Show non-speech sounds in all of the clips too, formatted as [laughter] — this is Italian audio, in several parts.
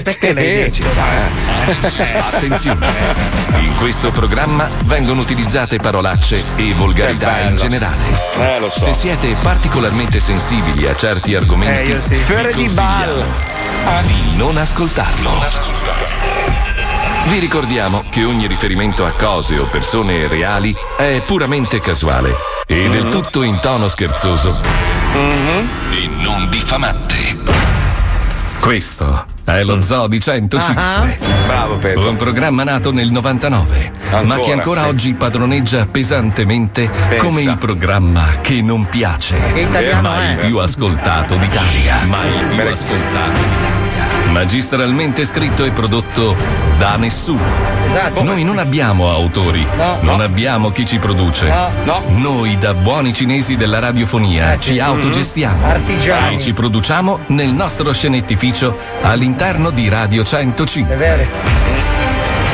perché lei Eh, ci sta, eh. Attenzione! In questo programma vengono utilizzate parolacce e volgarità in generale. Eh, lo so. Se siete particolarmente sensibili a certi argomenti, Eh, sì. vi Fiore di consigliamo di non ascoltarlo. Vi ricordiamo che ogni riferimento a cose o persone reali è puramente casuale e del tutto in tono scherzoso e non diffamante. Questo è lo Zoo di 105. Ah. Bravo Pedro. Un programma nato nel 99, ma Ancora, che ancora sì. oggi padroneggia pesantemente come il programma che non piace, Che italiano ma è? il più ascoltato d'Italia. Ma il più ascoltato d'Italia. Magistralmente scritto e prodotto da nessuno. Esatto. Noi non abbiamo autori, No. non abbiamo chi ci produce. No. Noi, da buoni cinesi della radiofonia, Eh, sì. ci autogestiamo. Artigiani. E ci produciamo nel nostro scenettificio all'interno di Radio 105. È vero.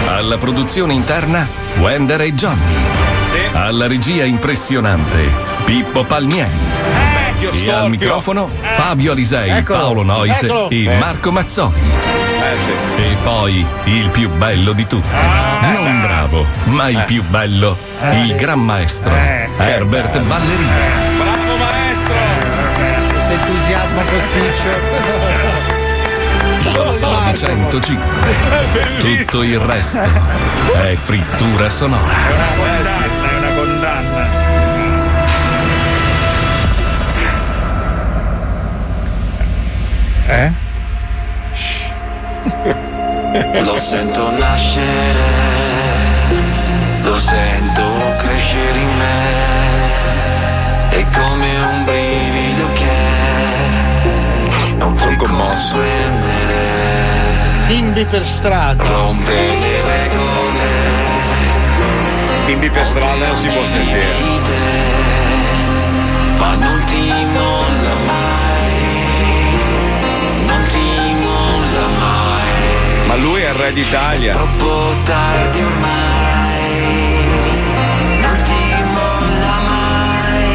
Alla produzione interna Wender e Johnny. Alla regia impressionante Pippo Palmieri. Vecchio E storpio. al microfono Fabio Alisei, Eccolo. Paolo Nois Eccolo. e Eh. Marco Mazzoli. Eh sì. E poi il più bello di tutti. non bravo, ma il più bello, il gran maestro Herbert Ballerini. Bravo maestro. Questo entusiasmo Zoo di 105. Tutto il resto è frittura sonora. È una condanna. Eh? Lo sento nascere, lo sento crescere in me. È come un brivido che non puoi comprendere. Bimbi per strada. Rompe le regole, Bimbi per strada non si può sentire. ma non ti molla Ma lui è il re d'Italia. Troppo tardi ormai, non ti molla mai,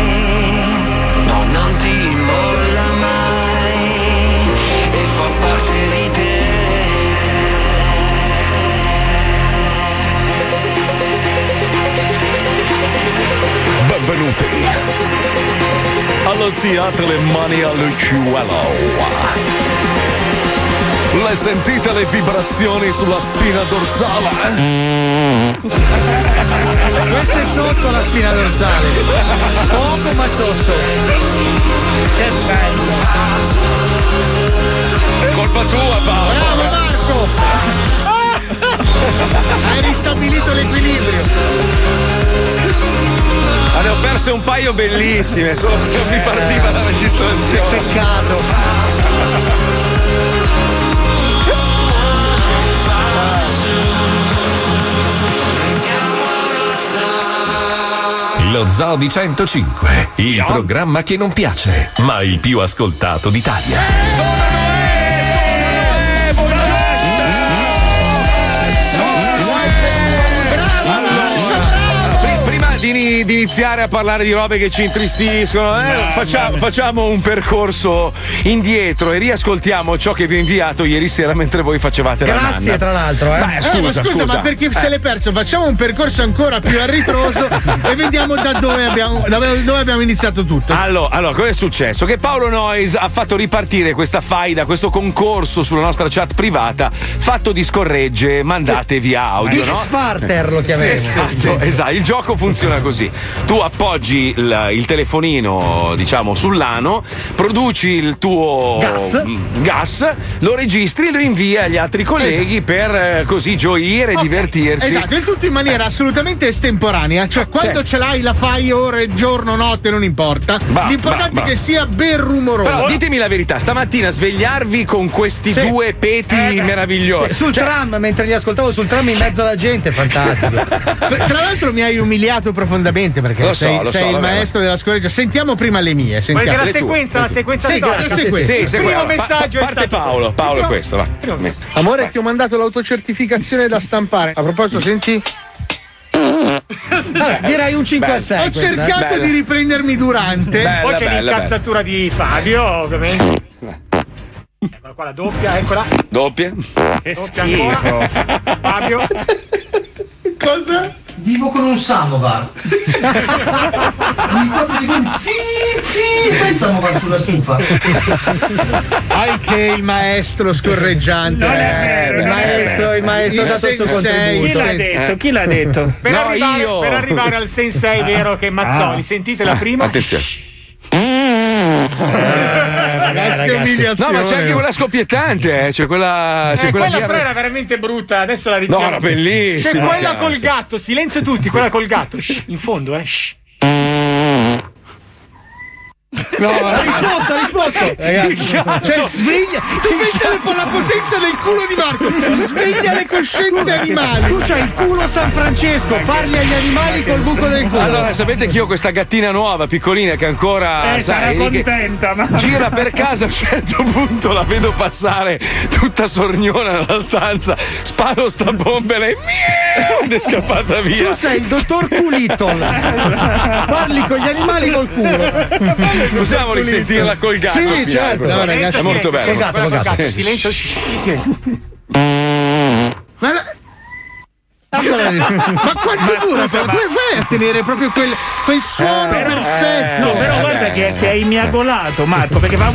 no non ti molla mai e fa parte di te. Benvenuti allo Teatro Mani Luciuelo. Le sentite le vibrazioni sulla spina dorsale? Questa è sotto la spina dorsale. Poco ma sotto. Che bello. Colpa tua, Paolo. Bravo Marco! [laughs] Hai ristabilito l'equilibrio. Ma ne ho perse un paio bellissime, solo che mi partiva la registrazione. Peccato. Lo Zoo di 105, il programma che non piace, ma il più ascoltato d'Italia. Di, ini- di iniziare a parlare di robe che ci intristiscono, eh, facciamo, facciamo un percorso indietro e riascoltiamo ciò che vi ho inviato ieri sera mentre voi facevate la nanna. Grazie, tra l'altro, eh. Beh, Eh, scusa, ma scusa, scusa. ma perché se Eh. l'è perso? Facciamo un percorso ancora più a ritroso [laughs] e vediamo da dove abbiamo, da dove abbiamo iniziato tutto. Allora, allora, cosa è successo? Che Paolo Noyes ha fatto ripartire questa faida, questo concorso sulla nostra chat privata, fatto di scorregge mandate via audio, no? X-Farter lo Sì, chiameremo. esatto, esatto, il gioco funziona così. Tu appoggi il, il telefonino, diciamo, sull'ano, produci il tuo Gas. mm, gas, lo registri e lo invii agli altri colleghi per eh, così gioire e Ok, divertirsi. Esatto, il tutto in maniera assolutamente estemporanea, cioè quando ce l'hai la fai ore, giorno, notte, non importa. Bravo, L'importante bravo, è che sia ben rumoroso. Però ditemi la verità, stamattina svegliarvi con questi Sì. due peti Eh, meravigliosi. Sul tram, mentre li ascoltavo sul tram in mezzo alla gente, fantastico. [laughs] Tra l'altro mi hai umiliato profondamente perché Lo so, sei, lo sei so, il vabbè. maestro della scoreggia. Sentiamo prima le mie. Sentiamo. che la Le tue, sequenza, le la tue. sequenza Sì, storica? sì, Sì, Il sì, primo guarda, pa- messaggio è parte stato Paolo, Paolo è questo, va. Amore, ti ho mandato l'autocertificazione da stampare. A proposito, senti? [laughs] Direi un 5 a Bello. 6. Ho cercato Bella. di riprendermi durante. Bella, Poi c'è bella, l'incazzatura di Fabio, ovviamente. Eccola qua la doppia, eccola. Doppia. Che Doppia ancora. Fabio. Cosa? Vivo con un samovar. Ogni 4 secondi. Fi, fi, sai il samovar sulla stufa? Anche il maestro scorreggiante. Non è vero, il non è maestro, vero. il maestro ha dato il suo Chi contributo. l'ha Sì. detto? Chi l'ha detto? [laughs] Per, No, arrivare, io. per arrivare al sensei vero che Mazzoli, Ah. sentite la prima. Attenzione. Ragazzi, che No, umiliazione. ma c'è anche quella scoppiettante, eh. C'è quella. C'è Eh, quella, quella però era veramente brutta, adesso la ritiro. No, era bellissima, C'è quella col gatto, silenzio tutti, quella col gatto. [laughs] Shh, in fondo, eh. shh. No, ha risposto, ha risposto. Ragazzi, cioè sveglia. Tu pensa con la potenza del culo di Marco, sveglia le coscienze animali. Tu c'hai il culo San Francesco, parli agli animali col buco del culo. Allora, sapete che io ho questa gattina nuova, piccolina, che ancora. Eh, sarà sai, contenta, ma. Gira per casa a un certo punto, la vedo passare tutta sorniona nella stanza, sparo sta bomba e lei miau, ed è scappata via. Tu sei il dottor Culitol. [laughs] Parli con gli animali col culo. Possiamo risentirla col gatto? Sì, certo. No, ragazzi, è molto bello. Col gatto, quella col gatto. Silenzio, shh, silenzio. Ma, la- [laughs] ma quanto Ma dura? scusa, ma- Come fai a tenere proprio quel, quel suono perfetto? No, però guarda che, che hai miagolato, Marco, perché fa.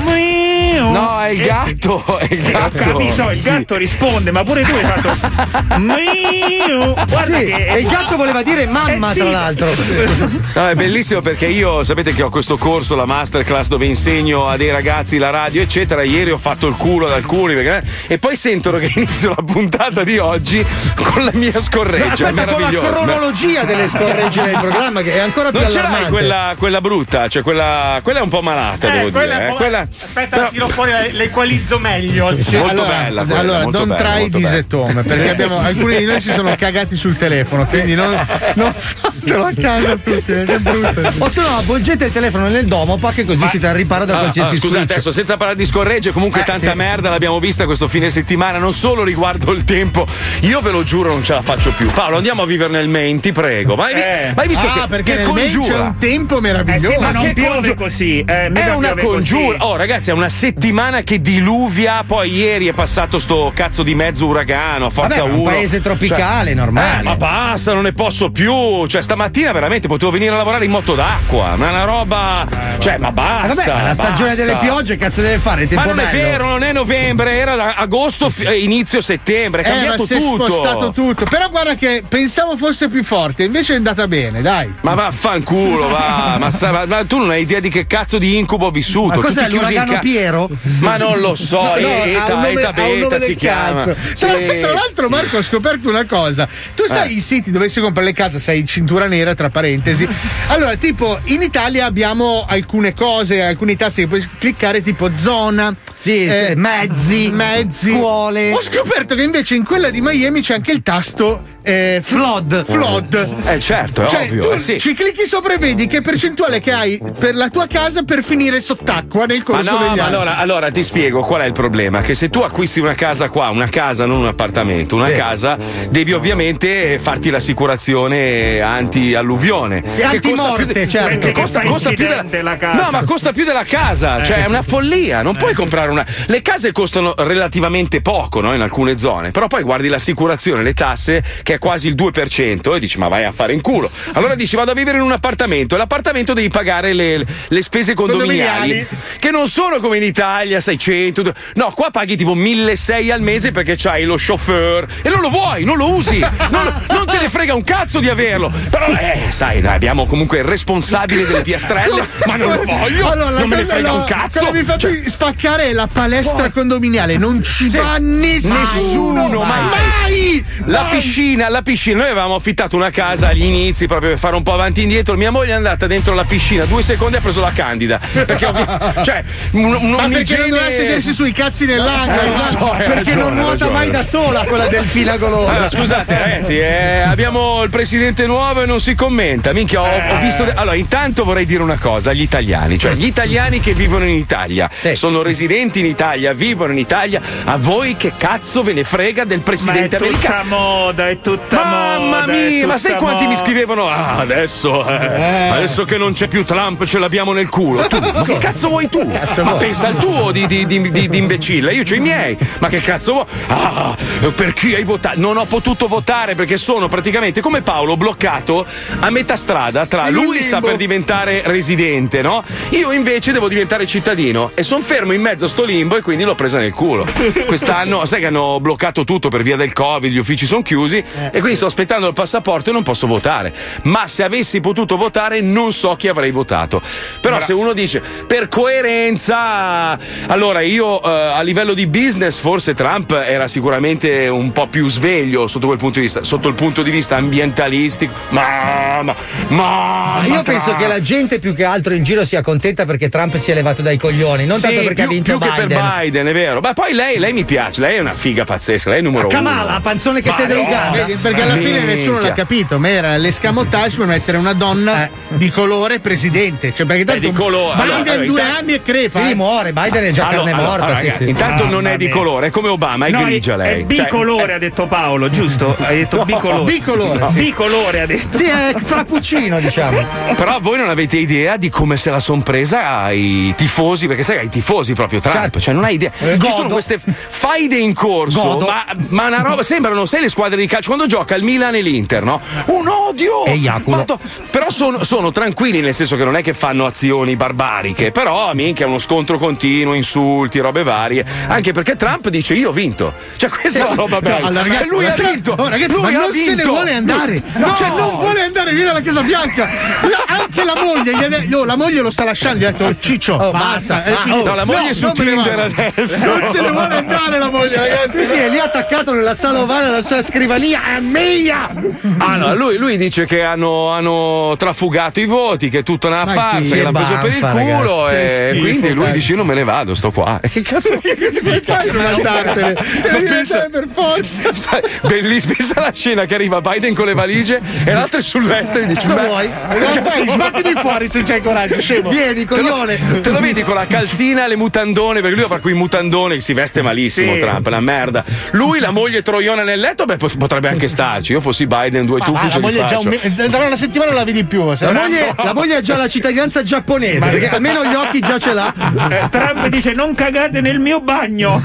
No, è il gatto, è il Sì, ho gatto. capito, il Sì. gatto risponde, ma pure tu hai fatto. Miu. Guarda Sì, che. e il gatto voleva dire mamma, Eh sì. tra l'altro. [laughs] No, è bellissimo perché io sapete che ho questo corso, la masterclass, dove insegno a dei ragazzi la radio, eccetera. Ieri ho fatto il culo ad alcuni perché- e poi sentono che inizio la puntata di oggi con la mia scorreggia. È Aspetta, con la cronologia delle scorregge del programma, che è ancora più Non allarmante. quella, quella brutta, cioè quella, quella è un po' malata, Eh, devo quella dire. è eh. Quella- Aspetta, però- tiro fuori, le, le equalizzo meglio. Sì, molto allora, bella quella, allora, molto this bella. at home perché abbiamo, [laughs] alcuni di noi si sono cagati sul telefono, quindi non, non fatelo a casa tutti, eh, che brutto. O se no, avvolgete il telefono nel domopac che così si te ripara da Ah, qualsiasi ah, scusate, adesso senza parlare di scorregge, comunque Eh, tanta sì. merda l'abbiamo vista questo fine settimana, non solo riguardo il tempo. Io ve lo giuro, non ce la faccio più. Paolo, andiamo a vivere nel Maine, ti prego. Ma hai, Eh. ma hai visto ah, che, perché che nel Maine c'è congiura? un tempo Eh meraviglioso. sì, ma Ma non che piove congiu- così. Eh, È una così. congiura. Oh, ragazzi, è una settimana che diluvia. Poi ieri è passato sto cazzo di mezzo uragano a forza Vabbè, ma 1. un paese tropicale, normale. Eh, ma basta, non ne posso più. Cioè, stamattina veramente potevo venire a lavorare in moto d'acqua. Ma è una roba. Cioè, ma Eh, basta. vabbè, ma la stagione basta. delle piogge, cazzo deve fare? Il tempo Ma non è bello. vero, non è novembre, era da agosto, eh, inizio settembre, è Eh, ma cambiato è tutto. spostato tutto. Però guarda che pensavo fosse più forte, invece è andata bene, dai. Ma vaffanculo, va. ma, sta- ma- ma tu non hai idea di che cazzo di incubo ho vissuto. Ma cos'è l'uragano ca- Piero? Ma non lo so, No, no, Eta, nome- Eta Beta si chiama. cazzo. Sì. Tra, l'altro, Marco, ho scoperto una cosa. Tu sai Eh. i siti dove si compra le case, sei cintura nera, tra parentesi. Allora, tipo, in Italia abbiamo alcune cose, alcuni tasti che puoi cliccare, tipo zona. Sì, sì, mezzi, mezzi, scuole. Ho scoperto che invece in quella di Miami c'è anche il tasto eh, Flood. Flood. Eh certo, è Cioè, ovvio, tu eh, sì. ci clicchi sopra e vedi che percentuale che hai per la tua casa per finire sott'acqua nel Ma corso no, degli ma anni. allora, allora ti spiego qual è il problema: che se tu acquisti una casa qua, una casa, non un appartamento, una casa, devi ovviamente farti l'assicurazione anti-alluvione. E antimorte, certo. Perché costa, costa più della la casa. No, ma costa più della casa, cioè è una follia. Non puoi comprare una. Le case costano relativamente poco, no? In alcune zone, però poi guardi l'assicurazione, le tasse, che è quasi il 2%, e dici, ma vai a fare in culo. Allora dici, vado a vivere in un appartamento, e l'appartamento devi pagare le, le spese condominiali, che non sono come in Italia, 600. No, qua paghi tipo 1600 al mese perché c'hai lo chauffeur e non lo vuoi, non lo usi, non, non te ne frega un cazzo di averlo. Però, eh, sai, noi abbiamo comunque il responsabile delle piastrelle, [laughs] ma non lo voglio, Allora, la non me ne frega no, un cazzo. Mi fa Cioè, spaccare la palestra condominiale. Non ci Sì. va nessuno. Nessuno, mai. mai. La piscina, la piscina, noi avevamo affittato una casa agli inizi proprio per fare un po' avanti e indietro. Mia moglie è andata dentro la piscina, due secondi e ha preso la candida. Perché, ovvi- [laughs] cioè, un, un, Ma perché non doveva sedersi sui cazzi nell'angolo? Eh, lo so, Perché ragione, non nuota mai da sola quella delfina golosa. Allora, scusate ragazzi, eh, abbiamo il presidente nuovo dove non si commenta. Minchia, ho, ho visto. de- Allora, intanto vorrei dire una cosa agli italiani, cioè gli italiani che vivono in Italia, sono residenti in Italia, vivono in Italia. A voi che cazzo ve ne frega del Ma è presidente tutta americano? moda, è tutta Mamma moda. è mia, ma tutta sai quanti mi moda. scrivevano? Ah, adesso, eh, adesso che non c'è più Trump, ce l'abbiamo nel culo. Tu, ma che cazzo vuoi tu? ma pensa al tuo di, di- di- di- imbecille, io c'ho i miei. Ma che cazzo vuoi? Ah, per chi hai votato? Non ho potuto votare perché sono praticamente come Paolo bloccato a metà strada tra lui sta per diventare residente, no? Io invece devo diventare cittadino e sono fermo in mezzo a sto limbo e quindi l'ho presa nel culo. [laughs] Quest'anno, sai che hanno bloccato tutto per via del Covid, gli uffici sono chiusi e quindi sto aspettando il passaporto e non posso votare. Ma se avessi potuto votare non so chi avrei votato. Però se uno dice per coerenza, allora io eh, a livello di business forse Trump era sicuramente un po' più sveglio sotto quel punto di vista, sotto il punto di vista ambientalistico. Ma, ma, ma, Io ma penso Trump- che la gente più che altro in giro sia contenta perché Trump si è levato dai coglioni, non Sì, tanto perché più, ha vinto più che Biden. per Biden, è vero. Ma poi lei, lei mi piace, lei è una figa pazzesca, lei è il numero uno. Kamala, panzone che siede in Madonna. Uganda. Perché alla fine nessuno l'ha capito, ma era l'escamotage per mettere una donna di colore presidente. Cioè, perché tanto di colore. Biden Allora, allora, due intanto- anni e crepa. Sì, eh. muore, Biden è già Allora, carne morta. allora, sì, ragazzi, sì. Intanto non è di colore, è come Obama, è No, grigia lei. È Cioè, bicolore, ha detto Paolo, giusto? [laughs] Hai detto bicolore. bicolore, sì. Bicolore ha detto. Sì, è frappuccino, diciamo. [laughs] Però voi non avete idea di come se la son presa ai tifosi, perché sai, ai tifosi proprio Trump, Certo. cioè non hai idea. Eh, Ci godo. sono queste faide in corso, ma, ma una roba, sembrano, sai le squadre di calcio, quando gioca il Milan e l'Inter, no? Un odio! E Iaculo. Però sono, sono tranquilli, nel senso che non è che fanno azioni barbariche, però minchia, uno scontro continuo, insulti, robe varie, anche perché Trump dice io ho vinto. Cioè questa è la roba bella. allora, Cioè, ragazzi, lui ha vinto. oh, ragazzi, lui non se ne vinto. vuole andare. No. Cioè, non vuole andare via dalla Casa Bianca. La- anche la moglie, gli ha de- oh, la moglie lo sta lasciando. Gli ha detto Ciccio, Oh, basta. Ah, finito. no, la moglie è su Tinder adesso. Non se ne vuole andare la moglie, ragazzi. Sì, sì, è lì attaccato nella sala ovale alla sua scrivania, mia! Allora, lui, lui dice che hanno, hanno trafugato i voti, che è tutta una Ma farsa, che l'hanno preso per il culo. ragazzi. E schifo, quindi lui dice: Io non me ne vado, sto qua. E che cazzo Come fai a non andartene? Devi pensa- andare per forza. [laughs] Sai, Bellissima pensa la scena che arriva Biden con le valigie e l'altro è sul letto e dice: "Beh, vuoi? Dai, sbattimi fuori se c'hai coraggio, scemo. Vieni, coglione! Te lo vedi con la calzina le mutandone, perché lui ha quei mutandone che si veste malissimo, Sì. Trump, una merda. Lui, la moglie troiona nel letto, beh, pot- potrebbe anche [laughs] starci. Io fossi Biden, due Ma tuffi ce la li moglie è già un faccio. me- tra una settimana non la vedi più. se La no- moglie, la moglie ha già la cittadinanza giapponese, perché almeno gli occhi già ce l'ha. Eh, Trump dice non cagate nel mio bagno.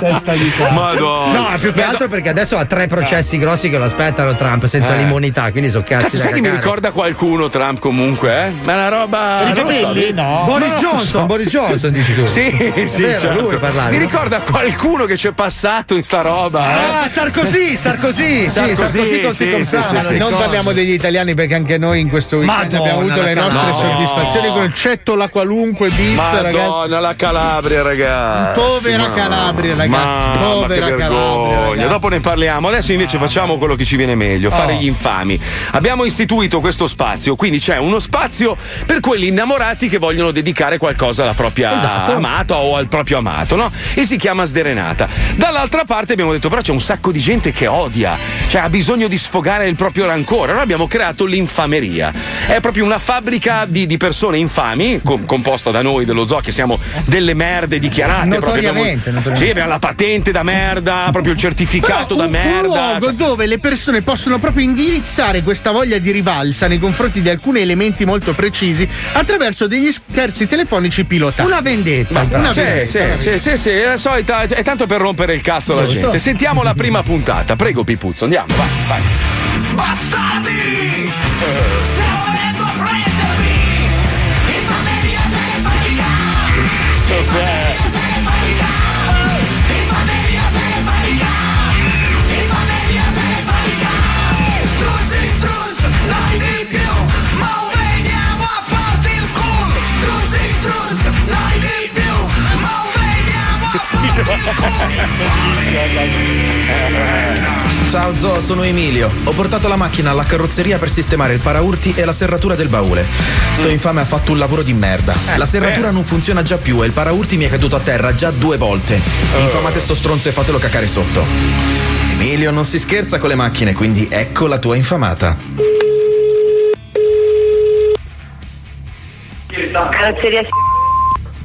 Testa di qua. Madonna. No, più che altro perché adesso ha tre processi grossi che lo aspettano Trump senza Eh. l'immunità, quindi so cazzi Cazzo, da sai che mi ricorda qualcuno Trump comunque, eh? Ma è una roba. Per i lo so, capelli? No. Boris No, Johnson, so. Boris Johnson dici tu. Sì, sì, vero, certo. lui parlavi, Mi no? ricorda qualcuno che c'è passato in sta roba. eh? Ah, Sarkozy, Sarkozy, sì, Sarkozy, Sarkozy sì. non parliamo degli italiani perché anche noi in questo weekend Madonna, abbiamo avuto le la nostre soddisfazioni con il cettola qualunque bis, ragazzi. Madonna, la Calabria, ragazzi. Povera Ma- Calabria, ragazzi, povera Calabria, ragazzi. Dopo ne parliamo. Adesso invece facciamo quello che ci viene meglio, fare Oh. gli infami. Abbiamo istituito questo spazio, quindi c'è uno spazio per quelli innamorati che vogliono dedicare qualcosa alla propria Esatto. amata o al proprio amato, no? E si chiama Sderenata. Dall'altra parte abbiamo detto però c'è un sacco di gente che odia, cioè ha bisogno di sfogare il proprio rancore. Allora abbiamo creato l'infameria. È proprio una fabbrica di, di persone infami, com- composta da noi dello zoo, che siamo delle merde dichiarate. proprio abbiamo- Notoriamente, notoriamente. Sì, abbiamo la patente da merda, proprio il certificato Però da un, merda. un luogo cioè- dove le persone possono proprio indirizzare questa voglia di rivalsa nei confronti di alcuni elementi molto precisi attraverso degli scherzi telefonici pilotati. Una vendetta. Una Sì, vendetta, sì, una sì, sì, sì, è la solita, è tanto per rompere il cazzo alla Giusto. gente. Sentiamo la prima puntata. Prego, Pipuzzo, andiamo, vai, vai. Bastardi! Stiamo venendo a prendervi! Infameria Ciao Zo, sono Emilio. Ho portato la macchina alla carrozzeria per sistemare il paraurti e la serratura del baule. Sto infame ha fatto un lavoro di merda. La serratura eh. non funziona già più e il paraurti mi è caduto a terra già due volte. Infamate sto stronzo e fatelo cacare sotto. Emilio, non si scherza con le macchine, quindi ecco la tua infamata. Carrozzeria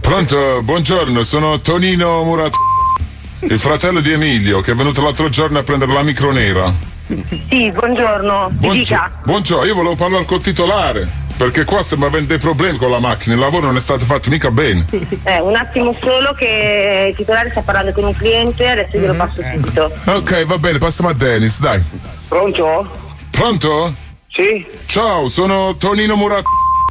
Pronto, buongiorno, sono Tonino Murat, il fratello di Emilio che è venuto l'altro giorno a prendere la micro nera. Sì, buongiorno. Dica. buongiorno, io volevo parlare col titolare, perché qua stiamo avendo dei problemi con la macchina, il lavoro non è stato fatto mica bene. Eh, un attimo solo che il titolare sta parlando con un cliente, adesso glielo passo subito. Ok, va bene, passiamo a Dennis, dai. Pronto? Pronto? Sì. Ciao, sono Tonino Murat,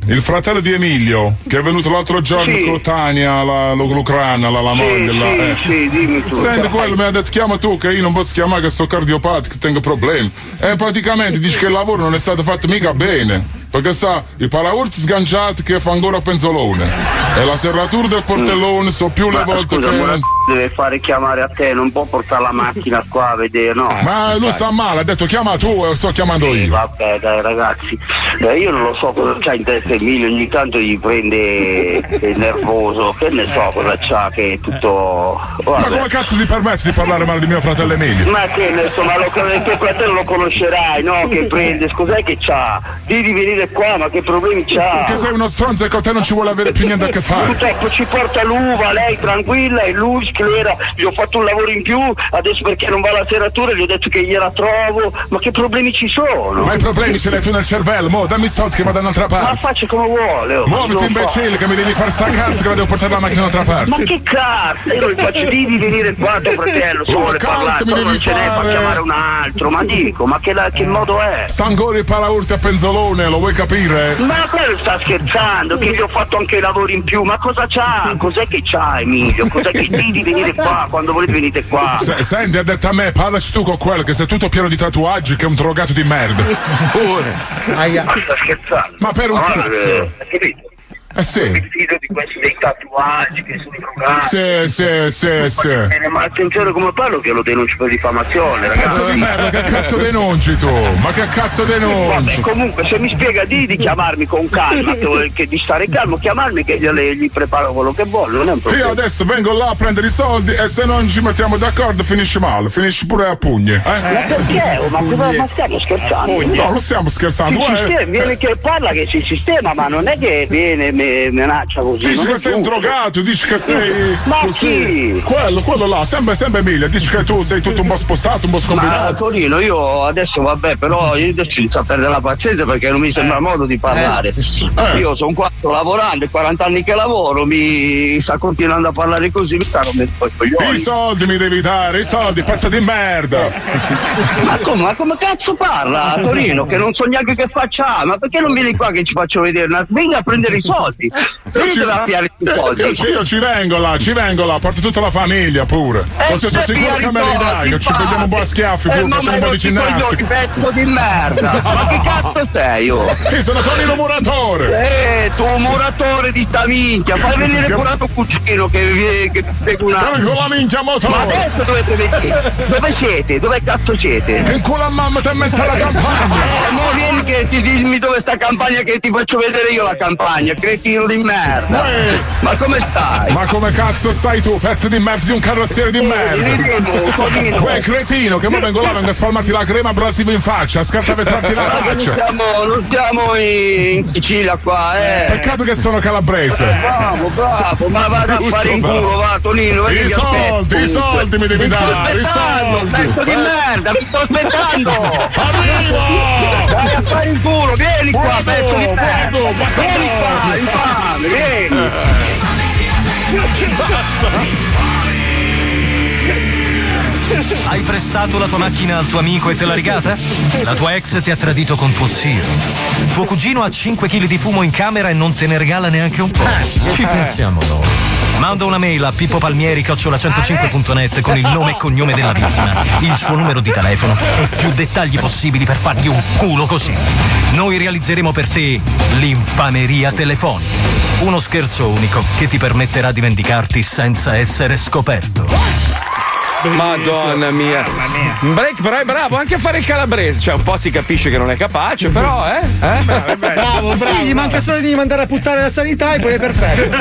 il fratello di Emilio, che è venuto l'altro giorno Sì. con Tania, la, l'ucrana, la, la Sì, moglie. la- sì, eh. sì, dimmi tu. Senti, quello mi ha detto chiama tu che io non posso chiamare che sto cardiopatico, tengo problemi. E praticamente dice che il lavoro non è stato fatto mica bene. Perché sta i paraurti sganciati che fa ancora penzolone. E la serratura del portellone so più le Ma volte scusa, che. Deve fare chiamare a te, non può portare la macchina [laughs] qua a vedere, no? Ma lui sta male, ha detto chiama tu e sto chiamando Sì, io. vabbè dai ragazzi, Eh, io non lo so cosa c'ha in testa Emilio, ogni tanto gli prende è nervoso, che ne so cosa c'ha che è tutto... Ma vabbè. come cazzo ti permetti di parlare male di mio fratello Emilio? Ma che ne so, ma lo, il tuo fratello lo conoscerai, no? Che prende, cos'è che c'ha? Devi venire qua, ma che problemi c'ha? Che sei uno stronzo e con te non ci vuole avere più niente a che fare. Purtroppo ci porta l'uva, lei tranquilla e lui sclera, gli ho fatto un lavoro in più, adesso perché non va la serratura gli ho detto che gliela trovo, ma che problemi ci sono? Ma i problemi ce li hai tu nel cervello, mo dammi i soldi che vado da un'altra Ma parte. faccia come vuole, oh, Muoviti imbecille che mi devi far staccare che la devo portare la macchina da un'altra fa. Ma parte. che cazzo, io non faccio devi venire qua tuo fratello, se Ma vuole parlare, mi devi ce n'è, fa fare? chiamare un altro, ma dico, ma che, la- che modo è? Sta ancora il paraurti a penzolone, lo vuoi capire? Ma quello sta scherzando, che gli ho fatto anche i lavori in più, ma cosa c'ha? Cos'è che c'ha Emilio? Cos'è che devi [laughs] venire qua? Quando volete venite qua? Se- senti, ha detto a me, parlaci tu con quello che sei tutto pieno di tatuaggi che è un drogato di merda. Pure. Ma sta scherzando? Ma per un Ma, cazzo. eh, capito? Eh sì. Fido di questi dei tatuaggi che sono drogati. Sì, sì, sì, sì. Eh, Ma attenzione come parlo che lo denuncio per diffamazione, ragazzi. Cazzo di merda, che cazzo denunci tu? Ma che cazzo Vabbè, denunci? comunque se mi spiega di, di chiamarmi con calma, [laughs] che, di stare calmo, chiamarmi che gliele- gli preparo quello che vuole, non è un problema. Io adesso vengo là a prendere i soldi e se non ci mettiamo d'accordo finisce male, finisce pure a pugni. Eh? Ma perché? Ma, ma stiamo scherzando? No, non stiamo scherzando. Si eh. sistema, viene che parla che si sistema, ma non è che viene me, minaccia così. Dici che sei un drogato, dici che sei. Ma così. chi? Quello, quello là, sempre, sempre Emilia, dici che tu sei tutto un po' spostato, un po' Ma scombinato. Torino, io adesso vabbè, però io adesso inizio a perdere la pazienza perché non mi sembra modo di parlare. Io sono qua sto lavorando, è 40 anni che lavoro, mi sta continuando a parlare così, mi sta rompendo i coglioni. I soldi mi devi dare, i soldi, pezzo di merda. [laughs] Ma come, ma come cazzo parla a Torino? Che non so neanche che faccia, ma perché non vieni qua che ci faccio vedere? Venga a prendere i soldi. Io Io ci, devo piare i io- soldi. io io ci vengo là, ci vengo là, porto tutta la famiglia pure. Eh, Così sono se sicuro che me li soldi, dai, che ci prendiamo un po' a schiaffi, Eh, pure ma facciamo un po' di ginnastica. io, pezzo di merda. [laughs] Ma che cazzo sei oh? io? Io sono Tonino Muratore. Eh, tu muratore di sta minchia, fai venire Che- pure tuo cugino che, che ti spiega una. Dai con la minchia Ma motore. adesso dovete vedere. Dove siete? Dove cazzo siete? In culo a mamma te in mezzo alla campagna. Eh, mo vieni che ti dimmi dove sta campagna che ti faccio vedere io la campagna, cretino di merda. Uè. Ma come stai? Ma come cazzo stai tu, pezzo di merda di un carrozziere di merda? Vediamo, Tonino. Uè, cretino, che mo vengo là, vengo a spalmarti la crema abrasiva in faccia, a scartavetrarti la non faccia. siamo, non siamo in, Sicilia qua, eh. Peccato che sono calabrese. Bravo, bravo, ma vado a fare in culo, va Tonino, vedi I soldi, aspetto. i soldi mi devi dare, i soldi. pezzo di Eh. merda, mi sto aspettando! Arrivo! Vai a fare in culo, vieni qua, Guardo, pezzo di merda! guardo, basta Vieni qua, infame, vieni! Hai prestato la tua macchina al tuo amico e te l'ha rigata? La tua ex ti ha tradito con tuo zio. Tuo cugino ha 5 kg di fumo in camera e non te ne regala neanche un po'. Ci pensiamo noi. Manda una mail a pippopalmieri-105.net con il nome e cognome della vittima, il suo numero di telefono e più dettagli possibili per fargli un culo così. Noi realizzeremo per te l'infameria telefonica. Uno scherzo unico che ti permetterà di vendicarti senza essere scoperto. Madonna mia. Break però è bravo anche a fare il calabrese, cioè un po' si capisce che non è capace, però eh? eh? Bravo, Sì, gli manca solo di mandare a puttare la sanità e poi è perfetto.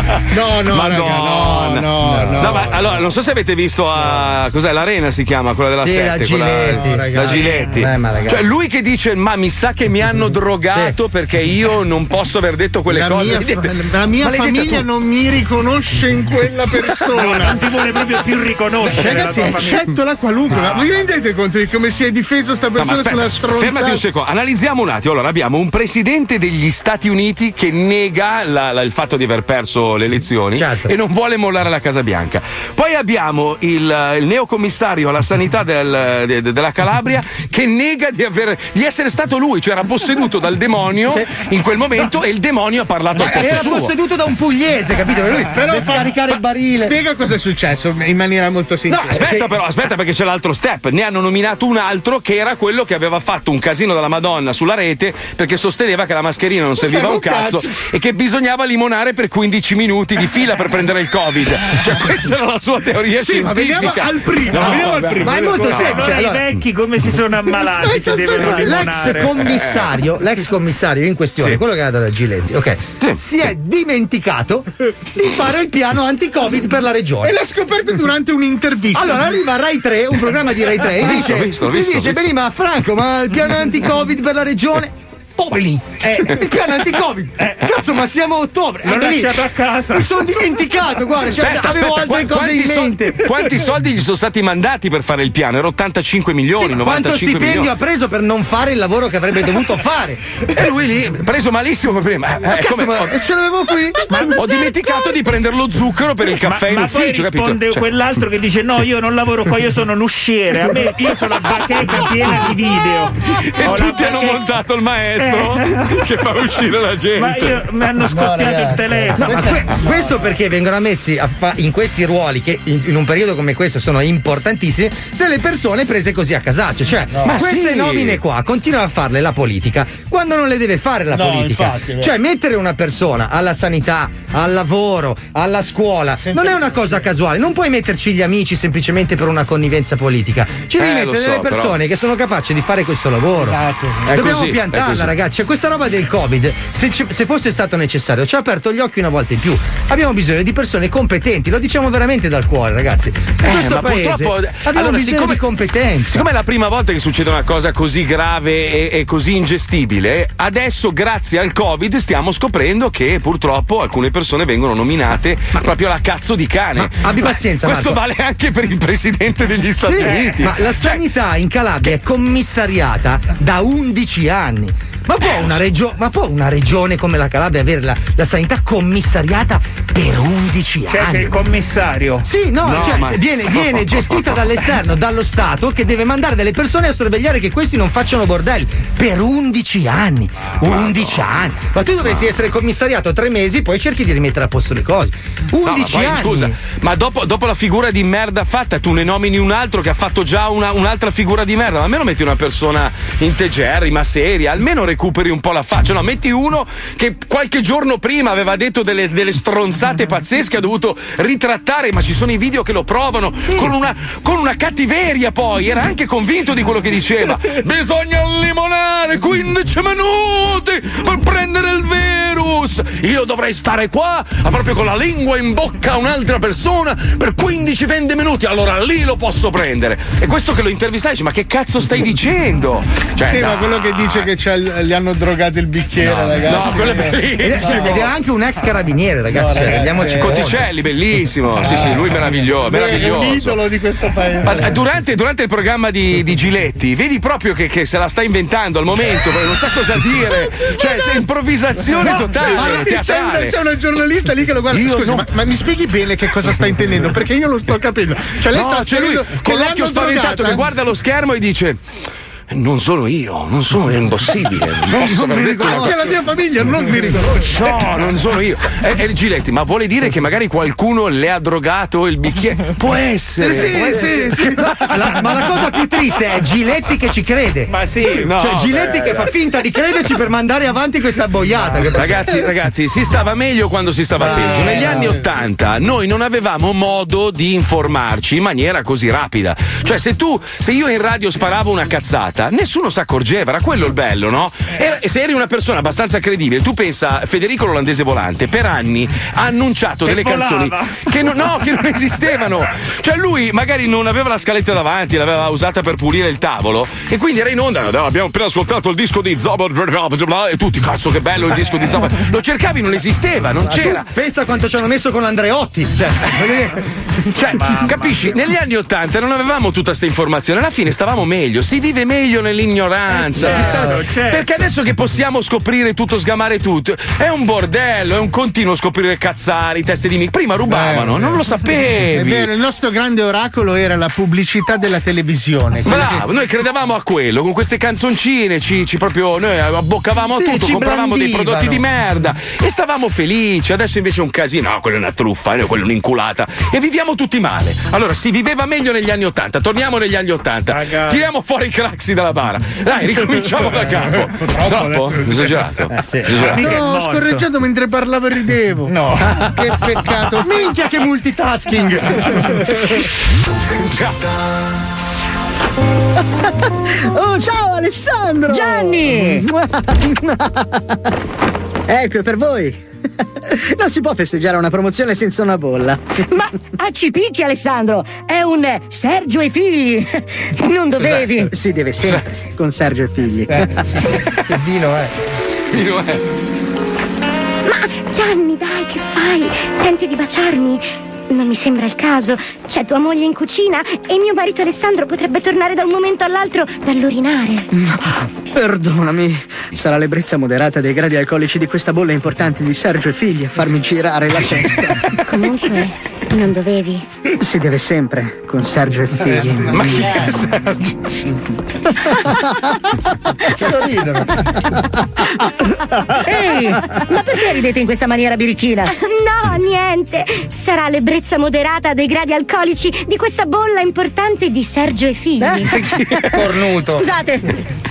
[laughs] No, no, Madonna. raga, no, no, no. ma allora non so se avete visto a cos'è l'arena si chiama quella della Sì, 7 la quella- Giletti. No, la ragazzi. Giletti Eh, cioè lui che dice ma mi sa che mi hanno drogato perché io non posso aver detto quelle la cose mia, Vedete? la mia famiglia non mi riconosce in quella persona. No, non ti vuole proprio più riconoscere. Ragazzi, la tua famiglia. eccetto la qualunque. Ma vi rendete conto di come si è difeso sta No, ma persona aspetta, sulla stronzata? fermati un secondo, analizziamo un attimo. Allora, abbiamo un presidente degli Stati Uniti che nega la- la- il fatto di aver perso le elezioni Certo. e non vuole mollare la Casa Bianca. Poi abbiamo il, il neocommissario alla sanità del- de- de- della Calabria [laughs] che nega di, aver- di essere stato lui, cioè era posseduto dal demonio in quel momento e il demonio ha parlato al posto Era suo. posseduto da un pugliese, capito? Lui [laughs] Però per scaricare il barile. Spiega cosa è successo in maniera molto sincera. Aspetta però, aspetta perché c'è l'altro step. Ne hanno nominato un altro che era quello che aveva fatto un casino della Madonna sulla rete perché sosteneva che la mascherina non serviva un cazzo, cazzo. e che bisognava limonare per 15 minuti di fila per prendere il Covid. Cioè questa era la sua teoria Sì, ma scientifica. veniamo al primo, No, veniamo al primo. Ma è molto No, semplice. allora, Allora, i vecchi come si sono ammalati Aspetta, se devono limonare. L'ex commissario, l'ex commissario in questione, Sì. quello che era della Giletti, ok, Sì, si è dimenticato di fare il piano anti-Covid per la E regione. l'ha scoperto durante un'intervista. Allora arriva Rai 3, un programma di Rai 3, e Visto, dice, visto, visto, dice visto. "Beh, ma Franco, ma il piano anti-Covid per la regione? Poveri! [laughs] il piano anti-Covid! Cazzo, ma siamo a ottobre! L'ho lasciato a casa. Mi sono dimenticato, guarda, cioè, Aspetta, avevo aspetta, altre qua- cose in mente. quanti [laughs] soldi gli sono stati mandati per fare il piano? Era 85 milioni, Sì, 95 quanto stipendio milioni. ha preso per non fare il lavoro che avrebbe dovuto [laughs] fare? E lui lì, preso malissimo prima. Ma eh, cazzo, come- ma ce l'avevo qui? ho dimenticato di prendere lo zucchero per il caffè ma, in ma ufficio, capito? risponde Cioè- quell'altro che dice no io non lavoro qua io sono un usciere a me io sono la bacheca piena di video E Ho tutti hanno montato il maestro [laughs] Che fa uscire la gente. ma io, mi hanno scoppiato il ragazzi, telefono. No, que- [laughs] questo perché vengono messi a fa- in questi ruoli che in, in un periodo come questo sono importantissimi delle persone prese così a casaccio. Cioè Ma queste sì. nomine qua continua a farle la politica quando non le deve fare la No, politica. infatti, cioè mettere una persona alla sanità al lavoro alla scuola non è una cosa casuale. Non puoi metterci gli amici semplicemente per una connivenza politica. Ci devi Eh, mettere lo so, delle però- persone che sono capaci di fare questo lavoro. Esatto. È dobbiamo così, piantarla così. Ragazzi cioè, questa roba del covid se, se fosse stato necessario ci ha aperto gli occhi una volta in più abbiamo bisogno di persone competenti lo diciamo veramente dal cuore ragazzi in Eh, questo ma paese purtroppo- abbiamo allora, bisogno siccome- di competenza Siccome è la prima volta che succede una cosa così grave e, e così ingestibile, adesso grazie al Covid stiamo scoprendo che purtroppo alcune persone vengono nominate proprio alla cazzo di cane. abbi pazienza, Questo Marco. vale anche per il presidente degli Stati Sì, Uniti. ma la Cioè, sanità in Calabria è commissariata da 11 anni. Ma può, una regio- ma può una regione come la Calabria avere la, la sanità commissariata per 11 cioè c'è anni? il commissario Sì, no, No, cioè, ma- viene, viene gestita dall'esterno, dallo Stato, che deve mandare delle persone a sorvegliare che questi non facciano bordelli per 11 anni. 11 anni. Ma tu dovresti essere commissariato tre mesi, poi cerchi di rimettere a posto le cose. No, ma 11 poi, anni. scusa, ma dopo, dopo la figura di merda fatta, tu ne nomini un altro che ha fatto già una- un'altra figura di merda. Ma almeno metti una persona integerrima, seria, almeno recuperi un po' la faccia. No, metti uno che qualche giorno prima aveva detto delle, delle stronzate pazzesche, ha dovuto ritrattare, ma ci sono i video che lo provano con una, con una cattiveria poi. Era anche convinto di quello che diceva. Bisogna limonare 15 minuti per prendere il virus. Io dovrei stare qua, proprio con la lingua in bocca a un'altra persona per 15-20 minuti. Allora lì lo posso prendere. E questo che lo intervistai dice: Ma che cazzo stai dicendo? Cioè, sì, ma dai. quello che dice che c'ha il- gli hanno drogato il bicchiere, No, ragazzi. no, quello è Ed è, bellissimo. ed era anche un ex carabiniere, ragazzi. No, cioè, ragazzi, eh. Cotticelli, bellissimo. Sì, sì, lui meraviglioso. Beh, È un meraviglioso. idolo di questo paese. Ma eh, durante, durante il programma di, di Giletti, vedi proprio che, che se la sta inventando al momento, non sa cosa dire. Cioè, c'è improvvisazione No, totale, ma c'è, una, c'è una giornalista lì che lo guarda. Io Scusi, non- ma, ma mi spieghi bene che cosa sta intendendo? Perché io lo sto capendo. Cioè, lei No, sta c'è lui con l'occhio spaventato drogata? che guarda lo schermo e dice. Non sono io, non sono, è [laughs] impossibile. Non posso Non mi Anche la mia famiglia non mi riconosce. No, non sono io. E, e Giletti, ma vuole dire che magari qualcuno le ha drogato il bicchiere? [laughs] Può essere. Sì, può sì, essere. sì, sì. La- ma la cosa più triste è Giletti che ci crede. Ma sì, no, Cioè, Giletti beh. che fa finta di crederci per mandare avanti questa boiata. che- Ragazzi, ragazzi, si stava meglio quando si stava Ah, peggio. Negli eh, anni vabbè. Ottanta noi non avevamo modo di informarci in maniera così rapida. Cioè, se tu, se io in radio sparavo una cazzata, nessuno si accorgeva, era quello il bello, no? E e se eri una persona abbastanza credibile, tu pensa, Federico l'olandese volante, per anni ha annunciato Che delle volava. canzoni che non, no, che non esistevano. [laughs] Cioè, lui magari non aveva la scaletta davanti, l'aveva usata per pulire il tavolo, e quindi era in onda. "No, Abbiamo appena ascoltato il disco di Zobo e tutti, cazzo, che bello il disco di Zobo. [laughs] Lo cercavi, non esisteva, non Ma c'era. pensa quanto ci hanno messo con l'Andreotti. Cioè, [laughs] Cioè, capisci? Negli anni Ottanta non avevamo tutta questa informazione, alla fine stavamo meglio, si vive meglio nell'ignoranza. Eh, sta- certo, certo. Perché adesso che possiamo scoprire tutto, sgamare tutto, è un bordello, è un continuo scoprire cazzari, teste di mica. Prima rubavano, non lo È sapevi. vero, il nostro grande oracolo era la pubblicità della televisione. quella che- Bravo, noi credevamo a quello, con queste canzoncine ci, ci proprio noi abboccavamo Sì, a tutto, compravamo dei prodotti di merda e stavamo felici. Adesso invece è un casino, no, quella è una truffa, no, quella è un'inculata e viviamo tutti male. Allora si viveva meglio negli anni Ottanta, torniamo negli anni Ottanta, tiriamo fuori i craxi dalla bara. Dai, ricominciamo da capo. [laughs] Troppo? Esagerato? Esagerato. No, ho scorreggiato mentre parlavo e ridevo. No. [laughs] Che peccato. Minchia che multitasking! [laughs] Oh, ciao Alessandro! Gianni! Ecco, è per voi. [laughs] Non si può festeggiare una promozione senza una bolla. [laughs] Ma ah, ci picchi Alessandro! È un Sergio e figli! [laughs] Non dovevi! Esatto. Si deve sempre con Sergio e figli. che vino è? Vino è. Ma Gianni, dai, che fai? Tenti di baciarmi. Non mi sembra il caso. C'è tua moglie in cucina e mio marito Alessandro potrebbe tornare da un momento all'altro dall'urinare. Perdonami, sarà l'ebbrezza moderata dei gradi alcolici di questa bolla importante di Sergio e figli a farmi girare la testa. [laughs] Comunque, non dovevi. Si deve sempre con Sergio e figli. Ma chi è Sergio? [laughs] Sorridono. Ehi! Ma perché ridete in questa maniera birichina? No, niente. Sarà l'ebbrezza moderata dei gradi alcolici di questa bolla importante di Sergio e figli. [laughs] Cornuto. Scusate,